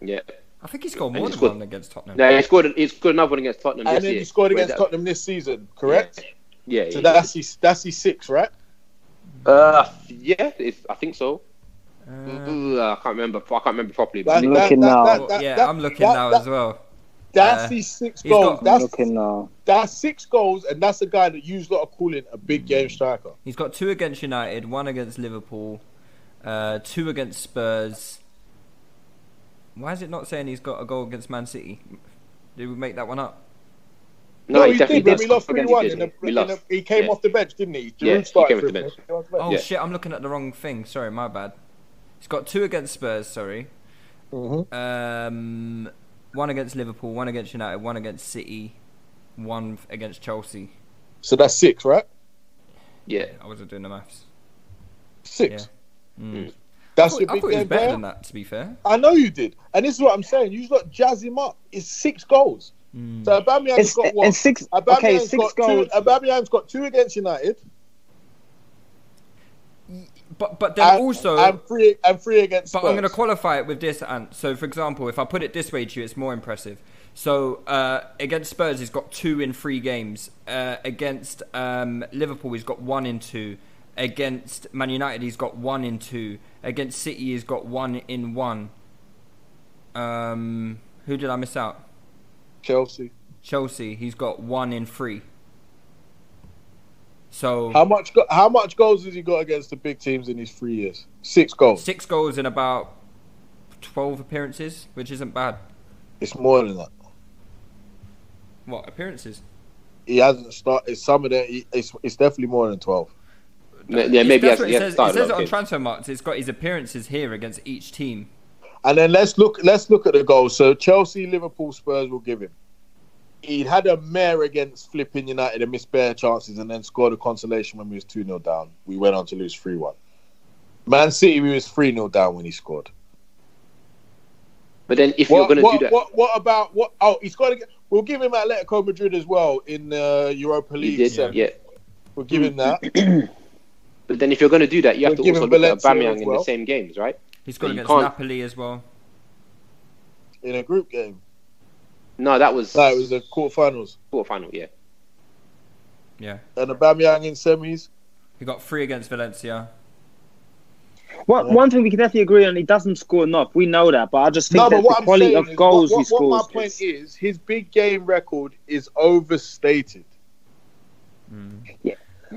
Yeah. I think he scored And more he than scored- one against Tottenham. No, he scored. He scored another one against Tottenham. and then yeah. he scored against that? Tottenham this season. Correct. Yeah. So yeah. that's his. That's his six, right? Uh, yeah. If, I think so. Uh, I can't remember. I can't remember properly. That- But I'm looking that- now. that- that- yeah, that- I'm looking that- now that- as well. That's Uh, his six he's goals. got- That's looking now. that's six goals, and that's the guy that you lot are calling a big game striker. He's got two against United, one against Liverpool, uh, two against Spurs. Why is it not saying he's got a goal against Man City? Did we make that one up? no, he, he definitely did. When we lost Again, three he one, did. in the, We in lost. the, he came Yeah. off the bench, didn't he? Yeah, he started came for off the him. bench. He came off the bench. Oh Yeah. shit, I'm looking at the wrong thing. Sorry, my bad. He's got two against Spurs. Sorry. Mhm. Um, one against Liverpool, one against United, one against City, one against Chelsea. So that's six, right? Yeah. I wasn't doing the maths. Six. Yeah. Mm. I That's thought, your I big thought it was game better player. than that. To be fair. I know you did, and this is what I'm saying. You lot jazz him up. It's six goals. Mm. So Aubameyang's It's, got what? and six. Aubameyang's Okay, six got goals. Two, Aubameyang's got two against United, But but then and, also and three and three against. But Spurs. I'm going to qualify it with this, and so for example, if I put it this way to you, it's more impressive. So uh, against Spurs, he's got two in three games. Uh, against um, Liverpool, he's got one in two. Against Man United, he's got one in two. Against City, he's got one in one. Um, who did I miss out? Chelsea. Chelsea, he's got one in three. So How much? Go- how much goals has he got against the big teams in his three years? Six goals. six goals in about twelve appearances, which isn't bad. It's more than that. What appearances? He hasn't started. Some of them. It's, it's definitely more than twelve. Yeah, maybe That's he has, what he it says, started it says it on Transfermarkt. It's got his appearances here against each team. And then let's look. Let's look at the goals. So Chelsea, Liverpool, Spurs will give him. He had a mare against flipping United and missed bare chances, and then scored a consolation when we was two 0 down. We went on to lose three one. Man City, we was three 0 down when he scored. But then if What, you're going to do that, what, what about what? Oh, he's got to. get. We'll give him Atletico Madrid as well in the Europa League. did, semi. yeah. We'll give him that. But then if you're going to do that, you have We'll to give also him look at Valencia Aubameyang as in the same games, right? He's got You against Napoli as well. in a group game. No, that was No, it was the quarterfinals. quarterfinal. Yeah. Yeah. and Aubameyang in semis. He got three against Valencia. One, one thing we can definitely agree on, he doesn't score enough. We know that, but I just think No, that the I'm quality of is, goals what, he scores. what my point is- is, his big game record is overstated. Mm. Yeah.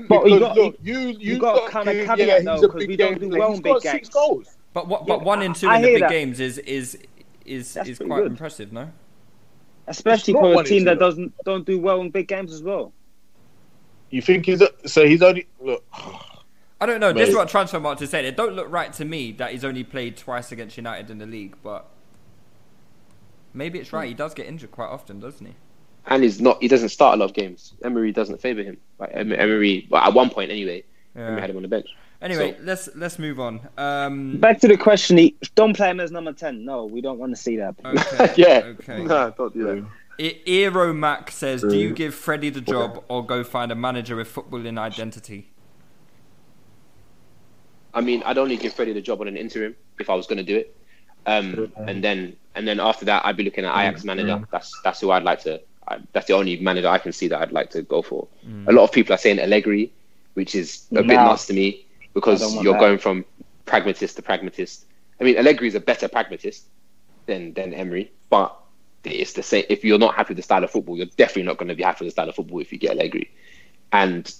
But Because you got, look, you you, you got to kind of caveat he's though, a 'cause big we don't game do player. well He's in big got six games. goals. But what? Yeah, but one and two I in the big that. games is is is That's is quite good. impressive, no? Especially It's for a team that doesn't don't do well in big games as well. You think he's a, so? He's only look. I don't know. This is what Transfermarkt is saying. It don't look right to me that he's only played twice against United in the league, but maybe it's right. He does get injured quite often, doesn't he? and he's not. He doesn't start a lot of games. Emery doesn't favour him. Like Em- Emery, well, at one point anyway, Emery had him on the bench. Anyway, So- let's let's move on. Um, Back to the question: he, Don't play him as number ten. No, we don't want to see that. okay, yeah. Okay. No, don't do that. Eero Mac says, "Do you give Freddie the job or go find a manager with footballing identity?" I mean, I'd only give Freddie the job on an interim if I was going to do it, um, and then and then after that, I'd be looking at Ajax manager. That's that's who I'd like to. I, that's the only manager I can see that I'd like to go for. A lot of people are saying Allegri, which is a bit Nah. nuts to me because I don't want you're that. going from pragmatist to pragmatist. I mean, Allegri is a better pragmatist than than Emery, but it's the same. If you're not happy with the style of football, you're definitely not going to be happy with the style of football if you get Allegri. And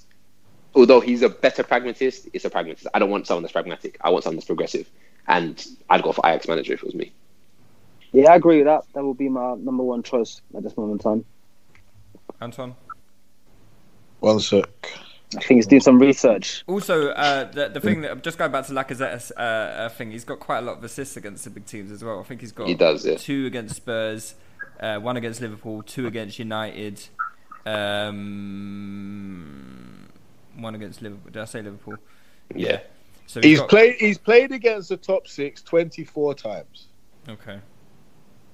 although he's a better pragmatist, it's a pragmatist. I don't want someone that's pragmatic. I want someone that's progressive. And I'd go for Ajax manager if it was me. Yeah, I agree with that. That would be my number one choice at this moment in time. Anton. One sec. I think he's doing some research. Also, uh, the the thing that I'm just going back to Lacazette's uh, uh, thing, he's got quite a lot of assists against the big teams as well. I think he's got He does, yeah. two against Spurs, uh, one against Liverpool, two against United, um, one against Liverpool. Did I say Liverpool? Yeah. So He's got- played. He's played against the top six 24 times. Okay.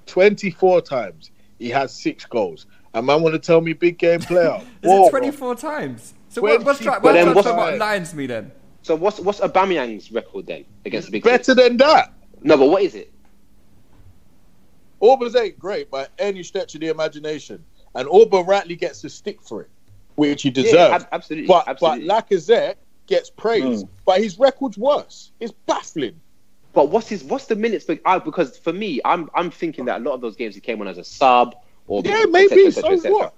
24 times. He has six goals. And man, want to tell me big game player? Is Whoa, it 24 times? So what, what's, tra- 24 what's, then what's, what's- what lions me then? So what's what's Aubameyang's record then against the big Better teams? than that. No, but what is it? Aubers ain't great by any stretch of the imagination, and Auber rightly gets the stick for it, which he deserves. ab- absolutely, But absolutely. but Lacazette gets praise, but his record's worse. It's baffling. But what's his what's the minutes? For, uh, because for me, I'm I'm thinking that a lot of those games he came on as a sub or Yeah, et maybe, cetera, et cetera, so et what?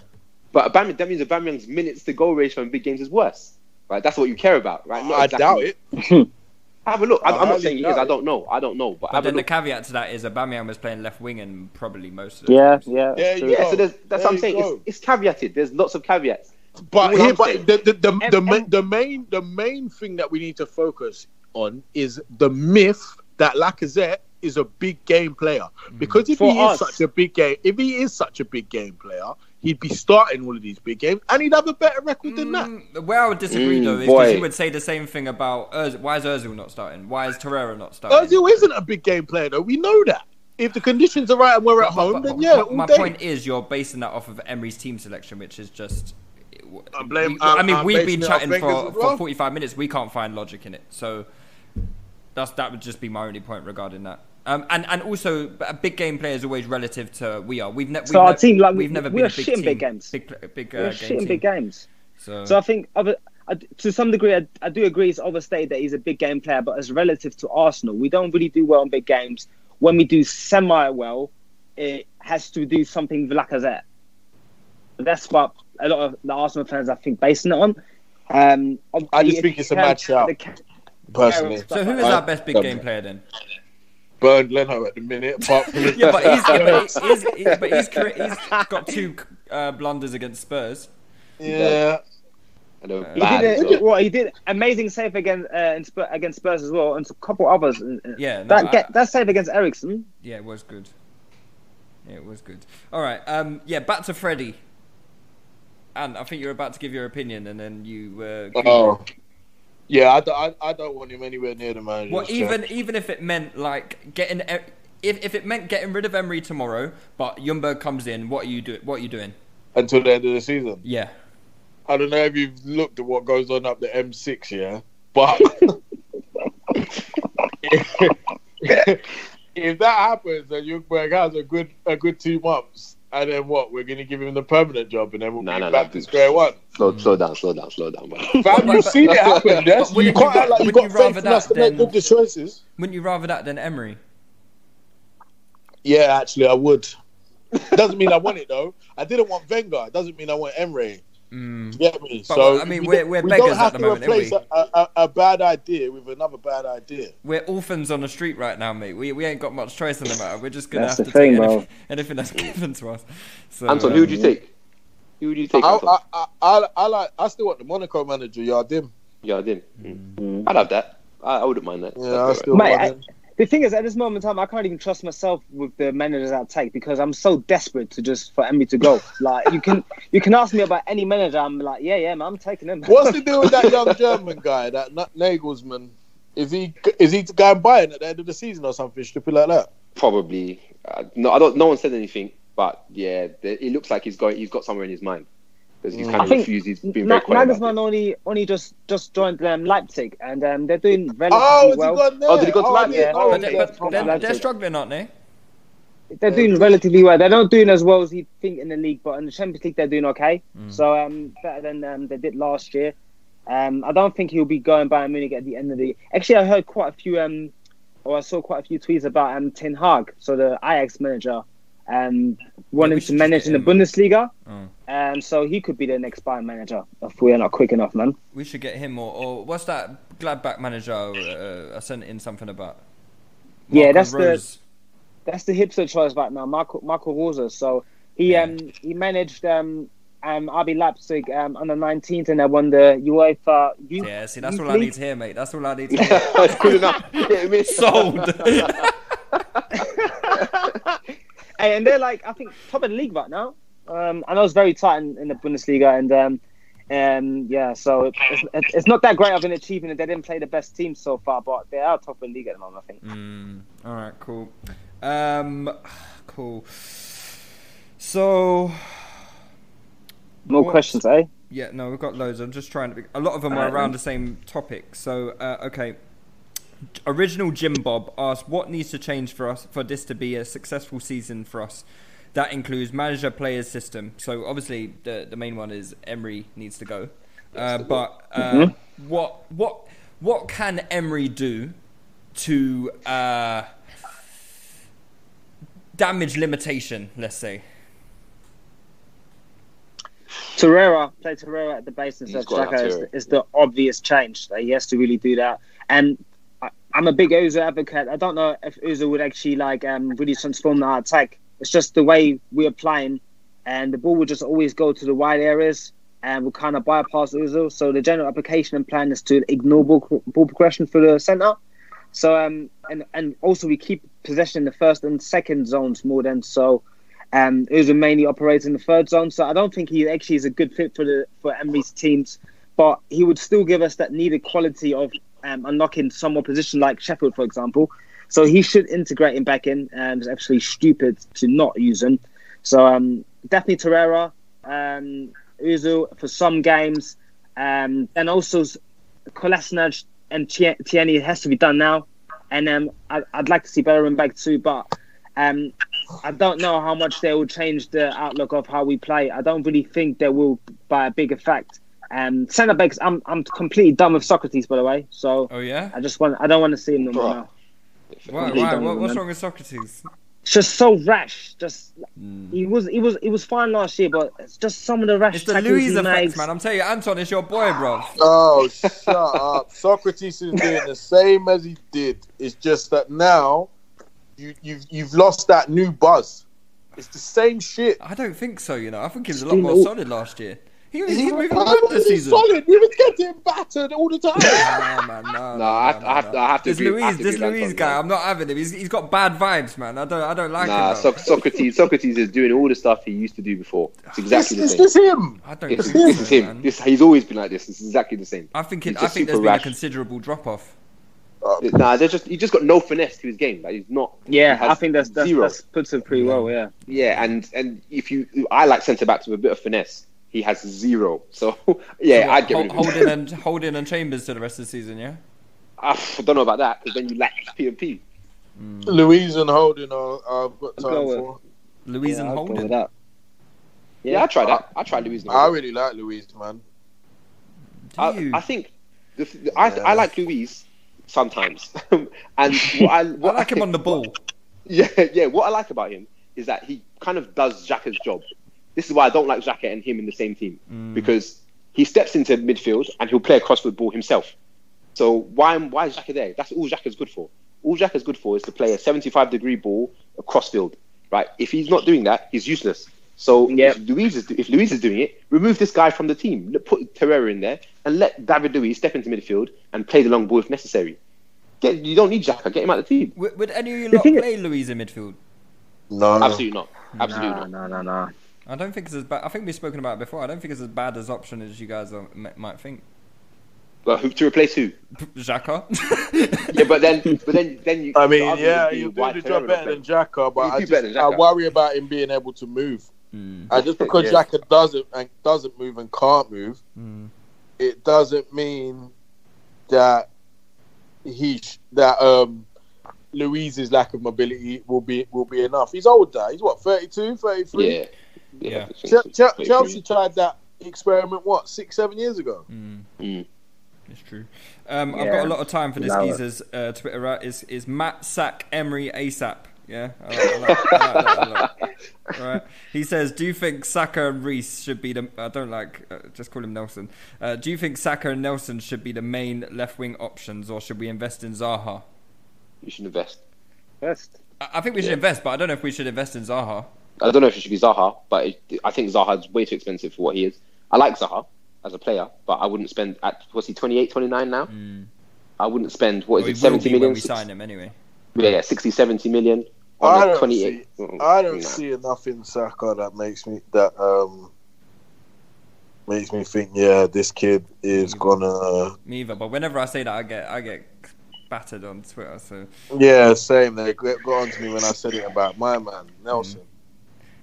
But Aubameyang, that means Aubameyang's minutes to goal ratio in big games is worse. Right, that's what you care about, right? Not I exactly- doubt it. Have a look. I'm, I I'm not saying he doubt is. I don't know. I don't know. But, But then the caveat to that is Aubameyang was playing left wing and probably most of the Yeah, times. yeah. There you true. go. yeah, so there's, that's There what I'm saying. It's, it's caveated. There's lots of caveats. But All here, I'm but saying- the the the, the, Em- ma- em- the main the main thing that we need to focus on is the myth that Lacazette is a big game player. Mm. Because if For he us. is such a big game, if he is such a big game player, he'd be starting all of these big games, and he'd have a better record than that. Mm, Where I would disagree Mm, though is boy. because you would say the same thing about Ozil. Why is Ozil not starting? Why is Torreira not starting? Ozil isn't a big game player, though. We know that. If the conditions are right and we're at But- home, but- then yeah, but all my day. point is you're basing that off of Emery's team selection, which is just. I blame- we- I I'm- mean, I'm we've been chatting for, as for 45 minutes. We can't find logic in it. So that's that would just be my only point regarding that. Um, and and also, a big game player is always relative to we are. We've, ne- we've So our ne- team, like, we've we- never we been are a big shit in big games. big big uh, We're game shit in big games. So, So I think, other, I, to some degree, I, I do agree it's overstated that he's a big game player, but as relative to Arsenal, we don't really do well in big games. When we do semi well, it has to do something with Lacazette. That's what a lot of the Arsenal fans, I think, basing it on. Um, I just think it's a match mad shout, the ca- personally. so who is our best big game player then? Bernd Leno at the minute, apart from Yeah, but he's, yeah, but he's, he's, he's, but he's, he's got two uh, blunders against Spurs. yeah. I know, He bad, did, so- a, well, he did amazing save against uh, in Spurs, against Spurs as well, and a couple others. Yeah, no, that I- get, that save against Eriksen. Yeah, it was good. Yeah, it was good. All right. Um. Yeah. Back to Freddie. And I think you're about to give your opinion, and then you. Uh, Oh. Yeah, I, don't- I, I don't want him anywhere near the manager. Well, even even if it meant like getting, if if it meant getting rid of Emery tomorrow, but Ljungberg comes in, what are you do? What are you doing? until the end of the season. Yeah. I don't know if you've looked at what goes on up the M6, yeah, but if, if that happens and Ljungberg has a good a good two months and then what? We're gonna give him the permanent job, and then we'll No, be no, back no. to square one. Slow, slow down, slow down, slow down. But Fam, you've seen it happen. Yes, wouldn't you can't you- act like you got you rather faith in us that to make than- good choices. Wouldn't you rather that than Emery? Yeah, actually, I would. Doesn't mean I want it though. I didn't want Wenger. Doesn't mean I want Emery. You get me? But, so I mean, we we're- don't- we're we beggars don't have at the to moment, aren't replace we? a, a, a bad idea with another bad idea. We're orphans on the street right now, mate. We, we ain't got much choice in the matter. We're just gonna That's have the to take thing, bro. anything, anything that's given to us. So, Anton, who would you um, take? Who would you take? I, Anton? I, I, I, I like. I still want the Monaco manager, Jardim. Yeah, I did. I'd have that. I, I wouldn't mind that. Yeah, That'd I be still alright. Mate, want I- him. The thing is, at this moment in time, I can't even trust myself with the managers I take because I'm so desperate to just for Emery to go. Like you can, you can ask me about any manager. I'm like, yeah, yeah, man, I'm taking him. What's the deal with that young German guy, that N- Nagelsmann? Is he is he going go and buy it at the end of the season or something stupid like that? Probably. Uh, no, I don't. No one said anything, but yeah, the, it looks like he's going. He's got somewhere in his mind because he's kind I of think refused. He's been Na- very quiet. about Nagelsmann only only just just joined um, Leipzig, and um, they're doing relatively Oh, well. he gone there? Oh, did he go to I Leipzig? Yeah. know But, they, but they're, they're struggling, aren't they? They're doing relatively well. They're not doing as well as you think in the league, but in the Champions League they're doing okay. So um, better than um, they did last year. Um, I don't think he'll be going Bayern Munich at the end of the. Actually, I heard quite a few um, or I saw quite a few tweets about um Ten Hag, so the Ajax manager, um, wanting to manage in the. Bundesliga. Oh. Um, so he could be the next Bayern manager if we are not quick enough, man. We should get him or, or what's that Gladbach manager uh, I sent in something about? Yeah, Marco that's the- that's the hipster choice right now, Marco Marco Rose. So he um he managed um um RB Leipzig um under 19th and they won the UEFA Youth. Yeah, see, that's Youth all I need to hear, mate. That's all I need to hear. That's good enough. Hit him in. Sold. Hey, and they're like I think top of the league right now. Um, I know it's very tight in, in the Bundesliga and um. Um, yeah, so it's, it's, it's not that great of an achievement. That they didn't play the best team so far, but they are top of the league at the moment. I think. Mm, all right, cool. Um, cool. So, More what- questions, eh? Yeah, no, we've got loads. I'm just trying to. Be, a lot of them are around the same topic. So, uh, okay. Original Jim Bob asked, "What needs to change for us for this to be a successful season for us?" That includes manager, players, system. So obviously, the the main one is Emery needs to go. Uh, but uh, what what what can Emery do to uh, damage limitation? Let's say. Torreira, play Torreira at the base instead of got to Xhaka is, is the obvious change. That he has to really do that. And I, I'm a big Ozil advocate. I don't know if Ozil would actually like um, really transform our attack. It's just the way we're playing, and the ball would just always go to the wide areas, and we'll kind of bypass Ozil. So the general application and plan is to ignore ball, ball progression for the centre. So um and and also we keep possession in the first and second zones more than so. Um, Ozil mainly operates in the third zone, so I don't think he actually is a good fit for the for Emery's teams. But he would still give us that needed quality of um, unlocking some more position, like Sheffield, for example. So he should integrate him back in, and it's actually stupid to not use him. So um, definitely Torreira, um, Ozil for some games, um, and also Kolasinac and Tie- Tierney has to be done now. And um, I, I'd like to see Bellerin back too, but um, I don't know how much they will change the outlook of how we play. I don't really think they will by a big effect. Um, centre backs, I'm I'm completely done with Sokratis, by the way. So Oh yeah. I just want I don't want to see him no more. Now. Why? Why? What, what's wrong with Sokratis? It's just so rash. Just he was he was he was fine last year, but it's just some of the rash It's the tackles Luiz he effect, makes. man. I'm telling you, Anton, it's your boy, bro. Oh, shut up. Sokratis is doing the same as he did. It's just that now you, you've you've lost that new buzz. It's the same shit. I don't think so. You know, I think he was a lot more solid last year. He was, he was moving Uh, mad this he's season. solid. We was getting battered all the time. Nah, man, no, No, I have to- I have to- I have to This agree- Luiz, this Luiz guy, yeah. I'm not having him. He's, he's got bad vibes, man. I don't, I don't like Nah, him. so- Sokratis. Sokratis is doing all the stuff he used to do before. It's It's, exactly the it's same. just him. I don't It's, think this so, is him. This, he's always been like this. It's exactly the same. I think, He's it, I think there's super been a considerable drop off. Nah, there's just he just got no finesse to his game. Like he's not. yeah, he I think that's that's, zero. that's puts it pretty well. Yeah. Yeah, and and if you, I like centre backs with a bit of finesse. He has zero. So yeah, So I'd get what, rid of him. Holding and Holding and Chambers to the rest of the season. Yeah. Ah, I don't know about that because then you lack PMP. Hmm. Luiz and Holding are, are got I'll go time with- for. Luiz Yeah, and I'll go Holding. with that. Yeah, I tried that. I tried Luiz. I really like Luiz, man. Do I, you? I think the, the- I, I like Luiz sometimes, and what I I what like him on the ball. Yeah, yeah. What I like about him is that he kind of does Xhaka's job. This is why I don't like Xhaka and him in the same team mm. because he steps into midfield and he'll play a crossfield ball himself. So why why is Xhaka there? That's all Xhaka's good for. All Xhaka's good for is to play a 75 degree ball across field, right? If he's not doing that, he's useless. So Yep. if Luiz is if Luiz is doing it, remove this guy from the team. Put Torreira in there and let David Luiz step into midfield and play the long ball if necessary. Get, you don't need Xhaka. Get him out of the team. Would, would any of you lot thing is- play Luiz in midfield? No, Absolutely not. Absolutely Nah, not. no, no, no. I don't think it's as bad. I think we've spoken about it before. I don't think it's as bad as option as you guys are, m- might think. But who to replace who? Xhaka. Yeah, but then, but then, then you. I mean, yeah, you do why the job better than Xhaka, but I, just, than I worry about him being able to move. Hmm. And just because Yeah. Xhaka doesn't and doesn't move and can't move, Hmm. it doesn't mean that he sh- that um Luiz's lack of mobility will be will be enough. He's older. He's what 32, 33? Yeah. Yeah. Che- Che- Chelsea tried that experiment what six, seven years ago. Mm. It's true. Um, I've got a lot of time for this Love geezer's uh, Twitter. Right? Is is Matt Sack Emery ASAP? Yeah, I like, I like, I like that a lot. Right. He says, "Do you think Saka and Reiss should be the? I don't like. Uh, just call him Nelson. Uh, do you think Saka and Nelson should be the main left wing options, or should we invest in Zaha? You should invest. First. I, I think we should invest, but I don't know if we should invest in Zaha. I don't know if it should be Zaha, but it, I think Zaha's way too expensive for what he is. I like Zaha as a player, but I wouldn't spend at what's he 28, 29 now. I wouldn't spend what Well, is he it will 70 be million? when we sign him anyway. Yeah, yeah, 60, 70 million I don't see. Mm, I don't nah. see enough in Saka that makes me that um makes me think. Yeah, this kid is gonna. Me either. But whenever I say that, I get I get battered on Twitter. So Yeah, same. They got got on to me when I said it about my man Nelson.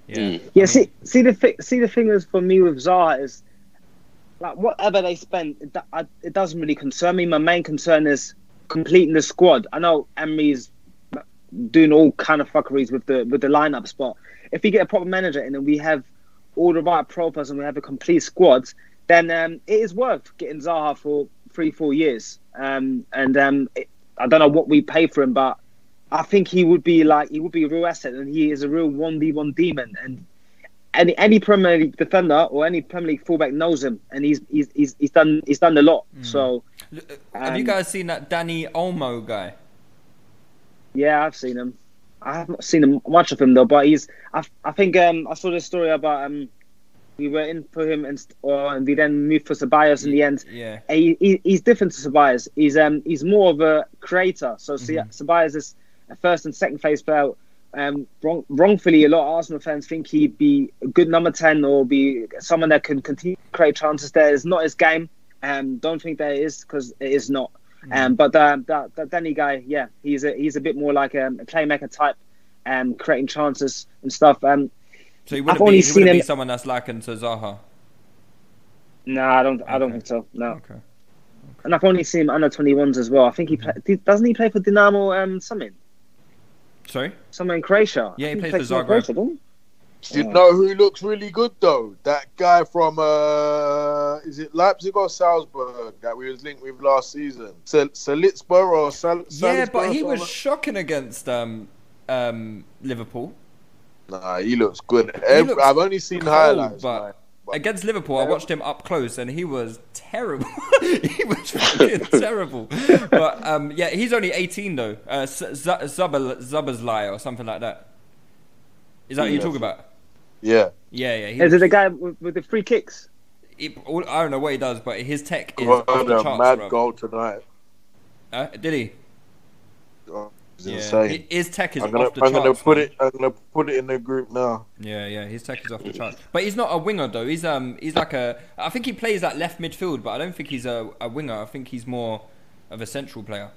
Yeah. Mm. Yeah, see, see the thi- see the thing is for me with Zaha is like whatever they spend, it, I, it doesn't really concern me. My main concern is completing the squad. I know Emery's doing all kind of fuckeries with the with the lineups, but if we get a proper manager in and we have all the right profiles and we have a complete squad, then um, it is worth getting Zaha for three four years. Um, and um, it, I don't know what we pay for him, but I think he would be like he would be a real asset, and he is a real one v one demon. And any any Premier League defender or any Premier League fullback knows him, and he's he's he's, he's done he's done a lot. So L- uh, Have you Um, guys seen that Dani Olmo guy? yeah, I've seen him. I haven't seen him, much of him though, but he's. I, I think um, I saw this story about um, we were in for him and or and we then moved for Ceballos in the end. Yeah. he, he, he's different to Ceballos. He's um he's more of a creator. So mm Ceballos is first and second phase player. Um, wrong, wrongfully, a lot of Arsenal fans think he'd be a good number ten or be someone that can continue to create chances. There is not his game. Um, don't think that it is because it is not. Um, but that that Dani guy, yeah, he's a he's a bit more like um, a playmaker type, um, creating chances and stuff. Um, So he I've wouldn't, only be, he seen wouldn't be someone that's likened to Zaha. no, I don't I don't think so. No. Okay. And I've only seen him under 21s as well. I think he play, doesn't he play for Dinamo um something Sorry? somewhere in Croatia. Yeah, he I think plays for Zagreb. Croatia, doesn't he? You know who looks really good though? That guy from uh, is it Leipzig or Salzburg that we was linked with last season? Sal- Salitzburg or Sal- Salzburg. Yeah, but he was something? shocking against um, um, Liverpool. Nah, he looks good. Ev- looks I've only seen cold, highlights. but man. But- against Liverpool, I watched him up close, and he was terrible. he was fucking terrible. But um, yeah, he's only 18 though. Uh, Z- Z- or something like that. Is that what you're talking about? yeah, Yeah, yeah. He, Is it the guy with, with the free kicks? he- all- I don't know what he does, but his tech is got the a charts, mad bro. goal tonight. Uh, did he? Oh, it's Yeah. insane. His tech is I'm gonna, off the I'm charts. gonna put man. it. I'm gonna put it in the group now. Yeah, yeah, his tech is off the chart. But he's not a winger though. He's um he's like a I think he plays at left midfield, but I don't think he's a, a winger. I think he's more of a central player.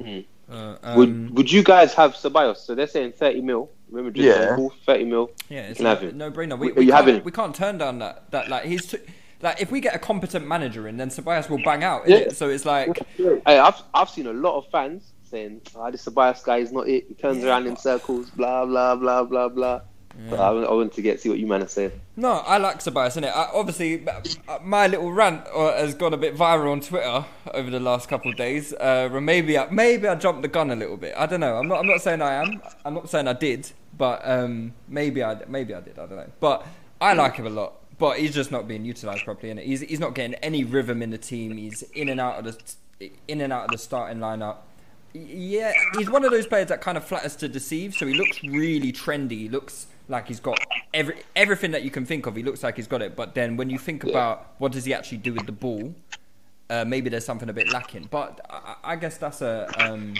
Mhm. Uh, um, Would Would you guys have Ceballos? So they're saying 30 mil. Remember, just Yeah. Liverpool, 30 mil. yeah, it's can a no brainer. We, we, can't, we can't turn down that that like he's too, like if we get a competent manager in, then Ceballos will bang out. Yeah. innit? So it's like Hey, I've I've seen a lot of fans saying, "Ah, this Ceballos guy is not it. He turns Yeah, around in circles, blah blah blah blah blah." But I, want- I want to get see what you man are saying. No, I like Ceballos, innit? I, obviously, uh, my little rant uh, has gone a bit viral on Twitter over the last couple of days. Uh, maybe, I, maybe I jumped the gun a little bit. I don't know. I'm not. I'm not saying I am. I'm not saying I did. But um, maybe I, maybe I did. I don't know. But I like him a lot. But he's just not being utilised properly, and he's he's not getting any rhythm in the team. He's in and out of the in and out of the starting lineup. Yeah, he's one of those players that kind of flatters to deceive. So he looks really trendy. He looks like he's got every everything that you can think of. He looks like he's got it. But then when you think about what does he actually do with the ball, uh, maybe there's something a bit lacking. But I, I guess that's a um,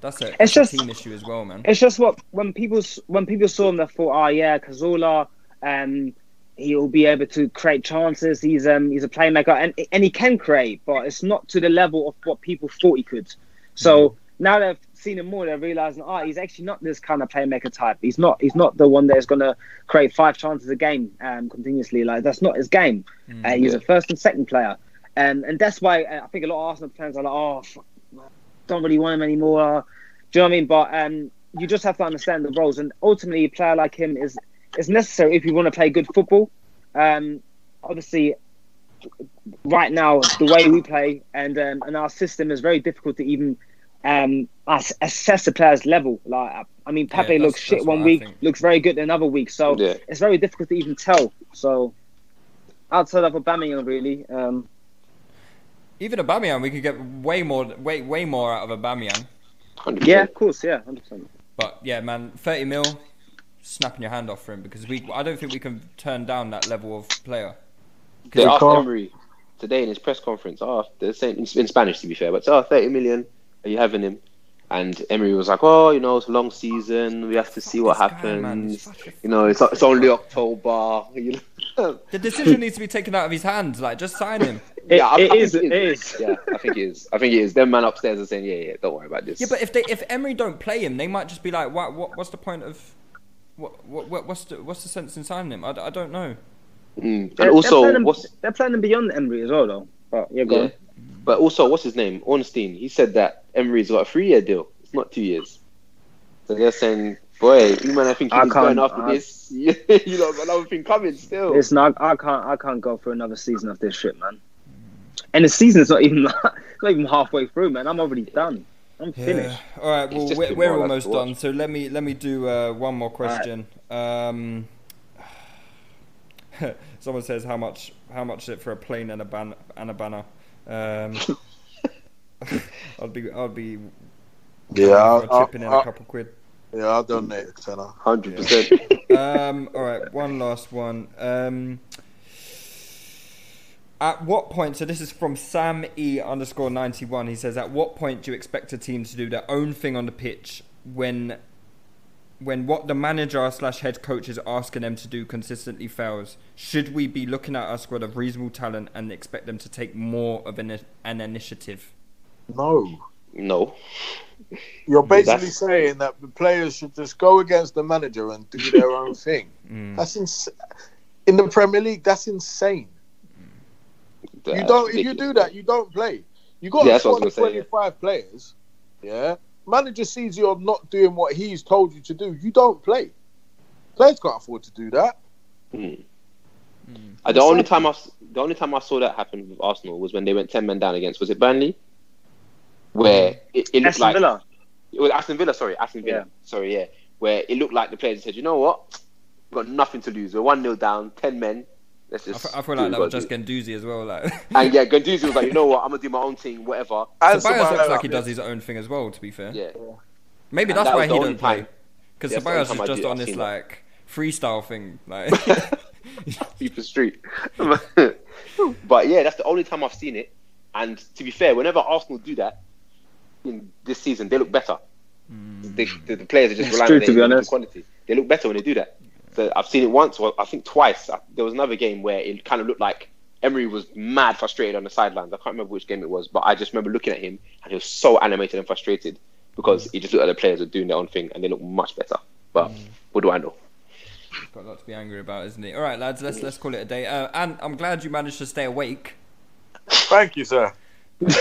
that's a, It's a just- team issue as well, man. It's just what when people when people saw him, they thought, oh yeah, Cazorla, um, he'll be able to create chances. He's um he's a playmaker, and and he can create, but it's not to the level of what people thought he could. So now they've seen him more, they're realizing, oh, he's actually not this kind of playmaker type. He's not he's not the one that's gonna create five chances a game um continuously. Like that's not his game. Uh, he's a first and second player, and and that's why uh, I think a lot of Arsenal fans are like, oh. Fuck, don't really want him anymore. Do you know what I mean? But um, you just have to understand the roles, and ultimately, a player like him is is necessary if you want to play good football. Um, obviously, right now, the way we play and um, and our system is very difficult to even um, ass- assess a player's level. Like, I mean, Pepe that's- looks shit one week, looks very good another week. So Yeah. it's very difficult to even tell. So outside of Aubameyang, really. Um, Even Aubameyang, we could get way more, way way more out of Aubameyang. 100%. yeah, of course, yeah, hundred percent. But yeah, man, thirty mil, snapping your hand off for him because we. I don't think we can turn down that level of player. They asked can't- Emery today in his press conference. Oh, they're saying in in Spanish to be fair, but oh, 30 million. Are you having him? And Emery was like, "Oh, you know, it's a long season. We have to see what This guy, happens. he's You know, it's it's only October. You know? The decision needs to be taken out of his hands. Like, just sign him. It, I- I it think is. It is. Yeah, I think it is. I think it is. Them man upstairs are saying, "Yeah, yeah, don't worry about this." Yeah, but if they if Emery don't play him, they might just be like, what what what's the point of what what what- what's the what's the sense in signing him? I, I don't know. Mm. and They're- also, they're planning, what's they're planning beyond Emery as well, though. But yeah, go yeah, on. but also, what's his name? Ornstein. He said that Emery's got a three-year deal. It's not two years. So they're saying, "Boy, you man, I think he's going after I- this. you know, got another thing coming still." It's not. I can't. I can't go for another season of this shit, man. And the season's not even not even halfway through, man. I'm already done. I'm finished. All right, well we're, we're more or less almost done. So let me let me do uh, one more question. Um, someone says how much how much is it for a plane and a ban and a banner? Um, I'd be I'd be Yeah, for I, chipping in a I, couple quid. yeah, I'll donate a tenner. Hundred percent. um, all right, one last one. Um, at what point? So this is from Sam E underscore ninety one. He says, "At what point do you expect a team to do their own thing on the pitch when, when what the manager slash head coach is asking them to do consistently fails? Should we be looking at our squad of reasonable talent and expect them to take more of an an initiative?" No. No. You're basically That's- saying that the players should just go against the manager and do their own thing. Mm. That's ins- in the Premier League. That's insane. you don't. If you do that, you don't play. You got Yeah, a that's what I squad was of gonna say, yeah. 25 players. Yeah. Manager sees you're not doing what he's told you to do. You don't play. Players can't afford to do that. Uh, the only time I s- the only time I saw that happen with Arsenal was when they went ten men down against was it Burnley, where it, it looked Aston like Villa. it was Aston Villa. Sorry, Aston Villa. Yeah. Sorry, yeah, where it looked like the players said, you know what, we've got nothing to lose. We're one 0 down, ten men. Let's I, just. f- I feel like that we was just do." Guendouzi as well. Like, And yeah, Guendouzi was like, you know what, I'm gonna do my own thing, whatever. And Ceballos looks Ceballos- like he does his own thing as well. To be fair, Yeah, maybe And that's that why he only don't play. Because Yeah, that's Ceballos is just on this like freestyle thing. Like, FIFA Street. but yeah, that's the only time I've seen it. And to be fair, whenever Arsenal do that in this season, they look better. Mm. They, the, the players are just It's relying true, on to their be quality. They look better when they do that. So I've seen it once, or I think twice. Uh, There was another game where it kind of looked like Emery was mad frustrated on the sidelines. I can't remember which game it was, but I just remember looking at him and he was so animated and frustrated because he just looked at the players were doing their own thing and they look much better. But what do I know? got a lot to be angry about, isn't it? All right, lads, let's let's call it a day. Uh, and I'm glad you managed to stay awake. Thank you, sir.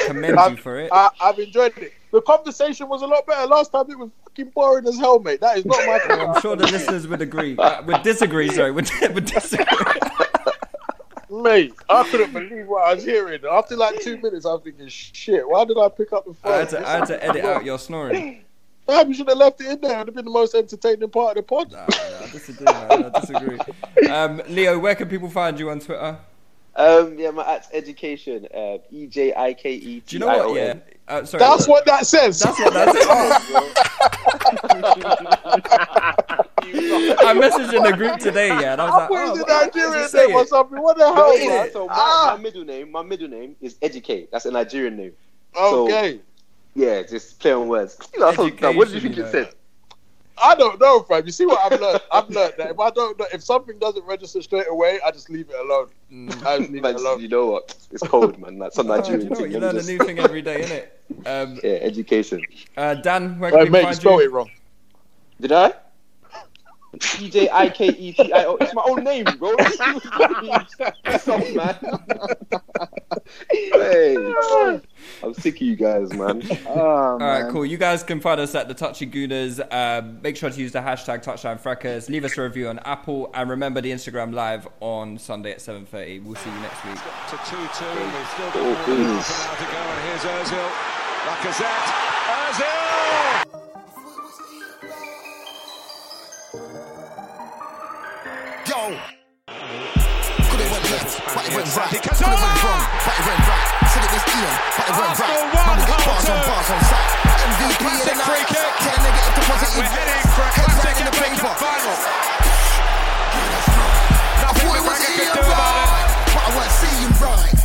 Commend you for it. I, I've enjoyed it. The conversation was a lot better last time. It was fucking boring as hell, mate. That is not my car. I'm sure the listeners would agree. Uh, would disagree, sorry. Would, would disagree. Mate, I couldn't believe what I was hearing. After like two minutes, I was thinking, shit, why did I pick up the phone? I had, to, I had to edit out your snoring. Fam, you should have left it in there. It would have been the most entertaining part of the pod. Nah, nah, I disagree, man. I disagree. Um, Leo, where can people find you on Twitter? Um, yeah, my at education. Uh, E J I K E Do you know what? O Yeah. Uh, sorry. That's what that says. That's what that's. I messaged in the group today, yeah, and I was I like, oh, it what- what Nigerian it say name or it? something. What the hell is yeah, it? so my, Ah, my middle name, my middle name is Educate. That's a Nigerian name. So, okay. Yeah, just play on words. You know, I thought, now, what did you think Education, it said? I don't know, fam. You see what I've learned? I've learned that if I don't know, if something doesn't register straight away, I just leave it alone. I just leave Man, it alone. you know what? It's cold, man. That's some Oh, you Nigerian know what? thing. You Let learn me a new thing every day, innit? Um, Yeah, education. uh, Dan, where can Right, people mate, you find spelled it wrong. Did I? E J I K E T I O. It's my own name, bro. Piss off, man. hey, I'm sick of you guys, man. Oh, All right, man. cool. You guys can find us at the Touchy Gooners. Um, make sure to use the hashtag Touchline Fracas. Leave us a review on Apple, and remember the Instagram live on Sunday at 7:30. We'll see you next week. to 2 2, and we've still got Oh, more than goodness. half an hour to go. And here's Ozil. Lacazette. Yo. Could have went left, but it went right. Could have went wrong, but it went right. Said it was Ian, but it went right. Man, we get bars on bars on site. MVP of the night. kick. Turn negative to positive. We're heading for a classic in the paper. Final. I thought it was Ian it. right, but I weren't seeing right.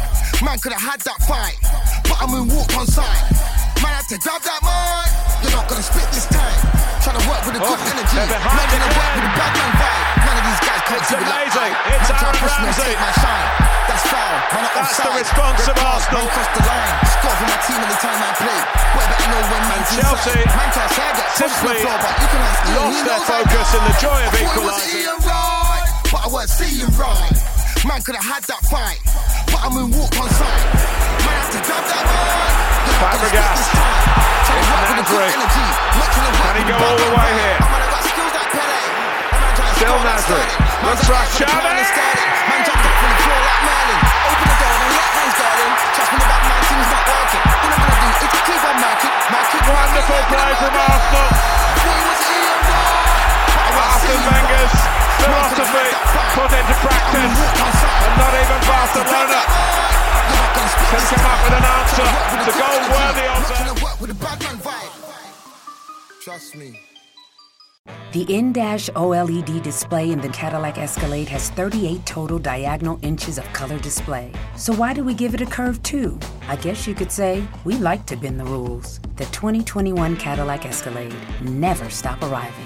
Man could have had that fight, but I'm in walk on side. Man had to grab that mic. Not gonna spit this time. Trying to work with oh, a good Oh, energy. Not gonna work with a bad man vibe. None of these guys can't It's it like. It's Man try to Aaron Ramsey. my shine. That's foul. Man, I'm That's the response Red of Arsenal. Man crossed the line. Score for my team anytime I play. Boy, better know when man's Chelsea. Man can't say I get simply floor, but you can ask Ian. lost their focus in the joy of I thought it was equalising. Ian right, but I weren't seeing right. Man could have had that fight, but I'm in walk on side. Man had to grab that mic. You're not gonna Fabregas. spit this time. Trying to work with a good Nasri. energy. Not trying to work Can he go all the way here? I'm gonna got skills like Pele. And man trying to Still score like Nasri. Sterling. Man Looks that for plan. Man jumped up from the floor like Merlin. Open the door and let hands darling. Trust me, the bad man thing's not working. All I'm do is keep on marking. Wonderful play from Arsenal. Arsene Wenger's philosophy put into practice. And not even Barcelona can come up with an answer to goal worthy of them. Trust me. The in-dash OLED display in the Cadillac Escalade has 38 total diagonal inches of color display. So why do we give it a curve too? I guess you could say we like to bend the rules. The 2021 Cadillac Escalade. Never stop arriving.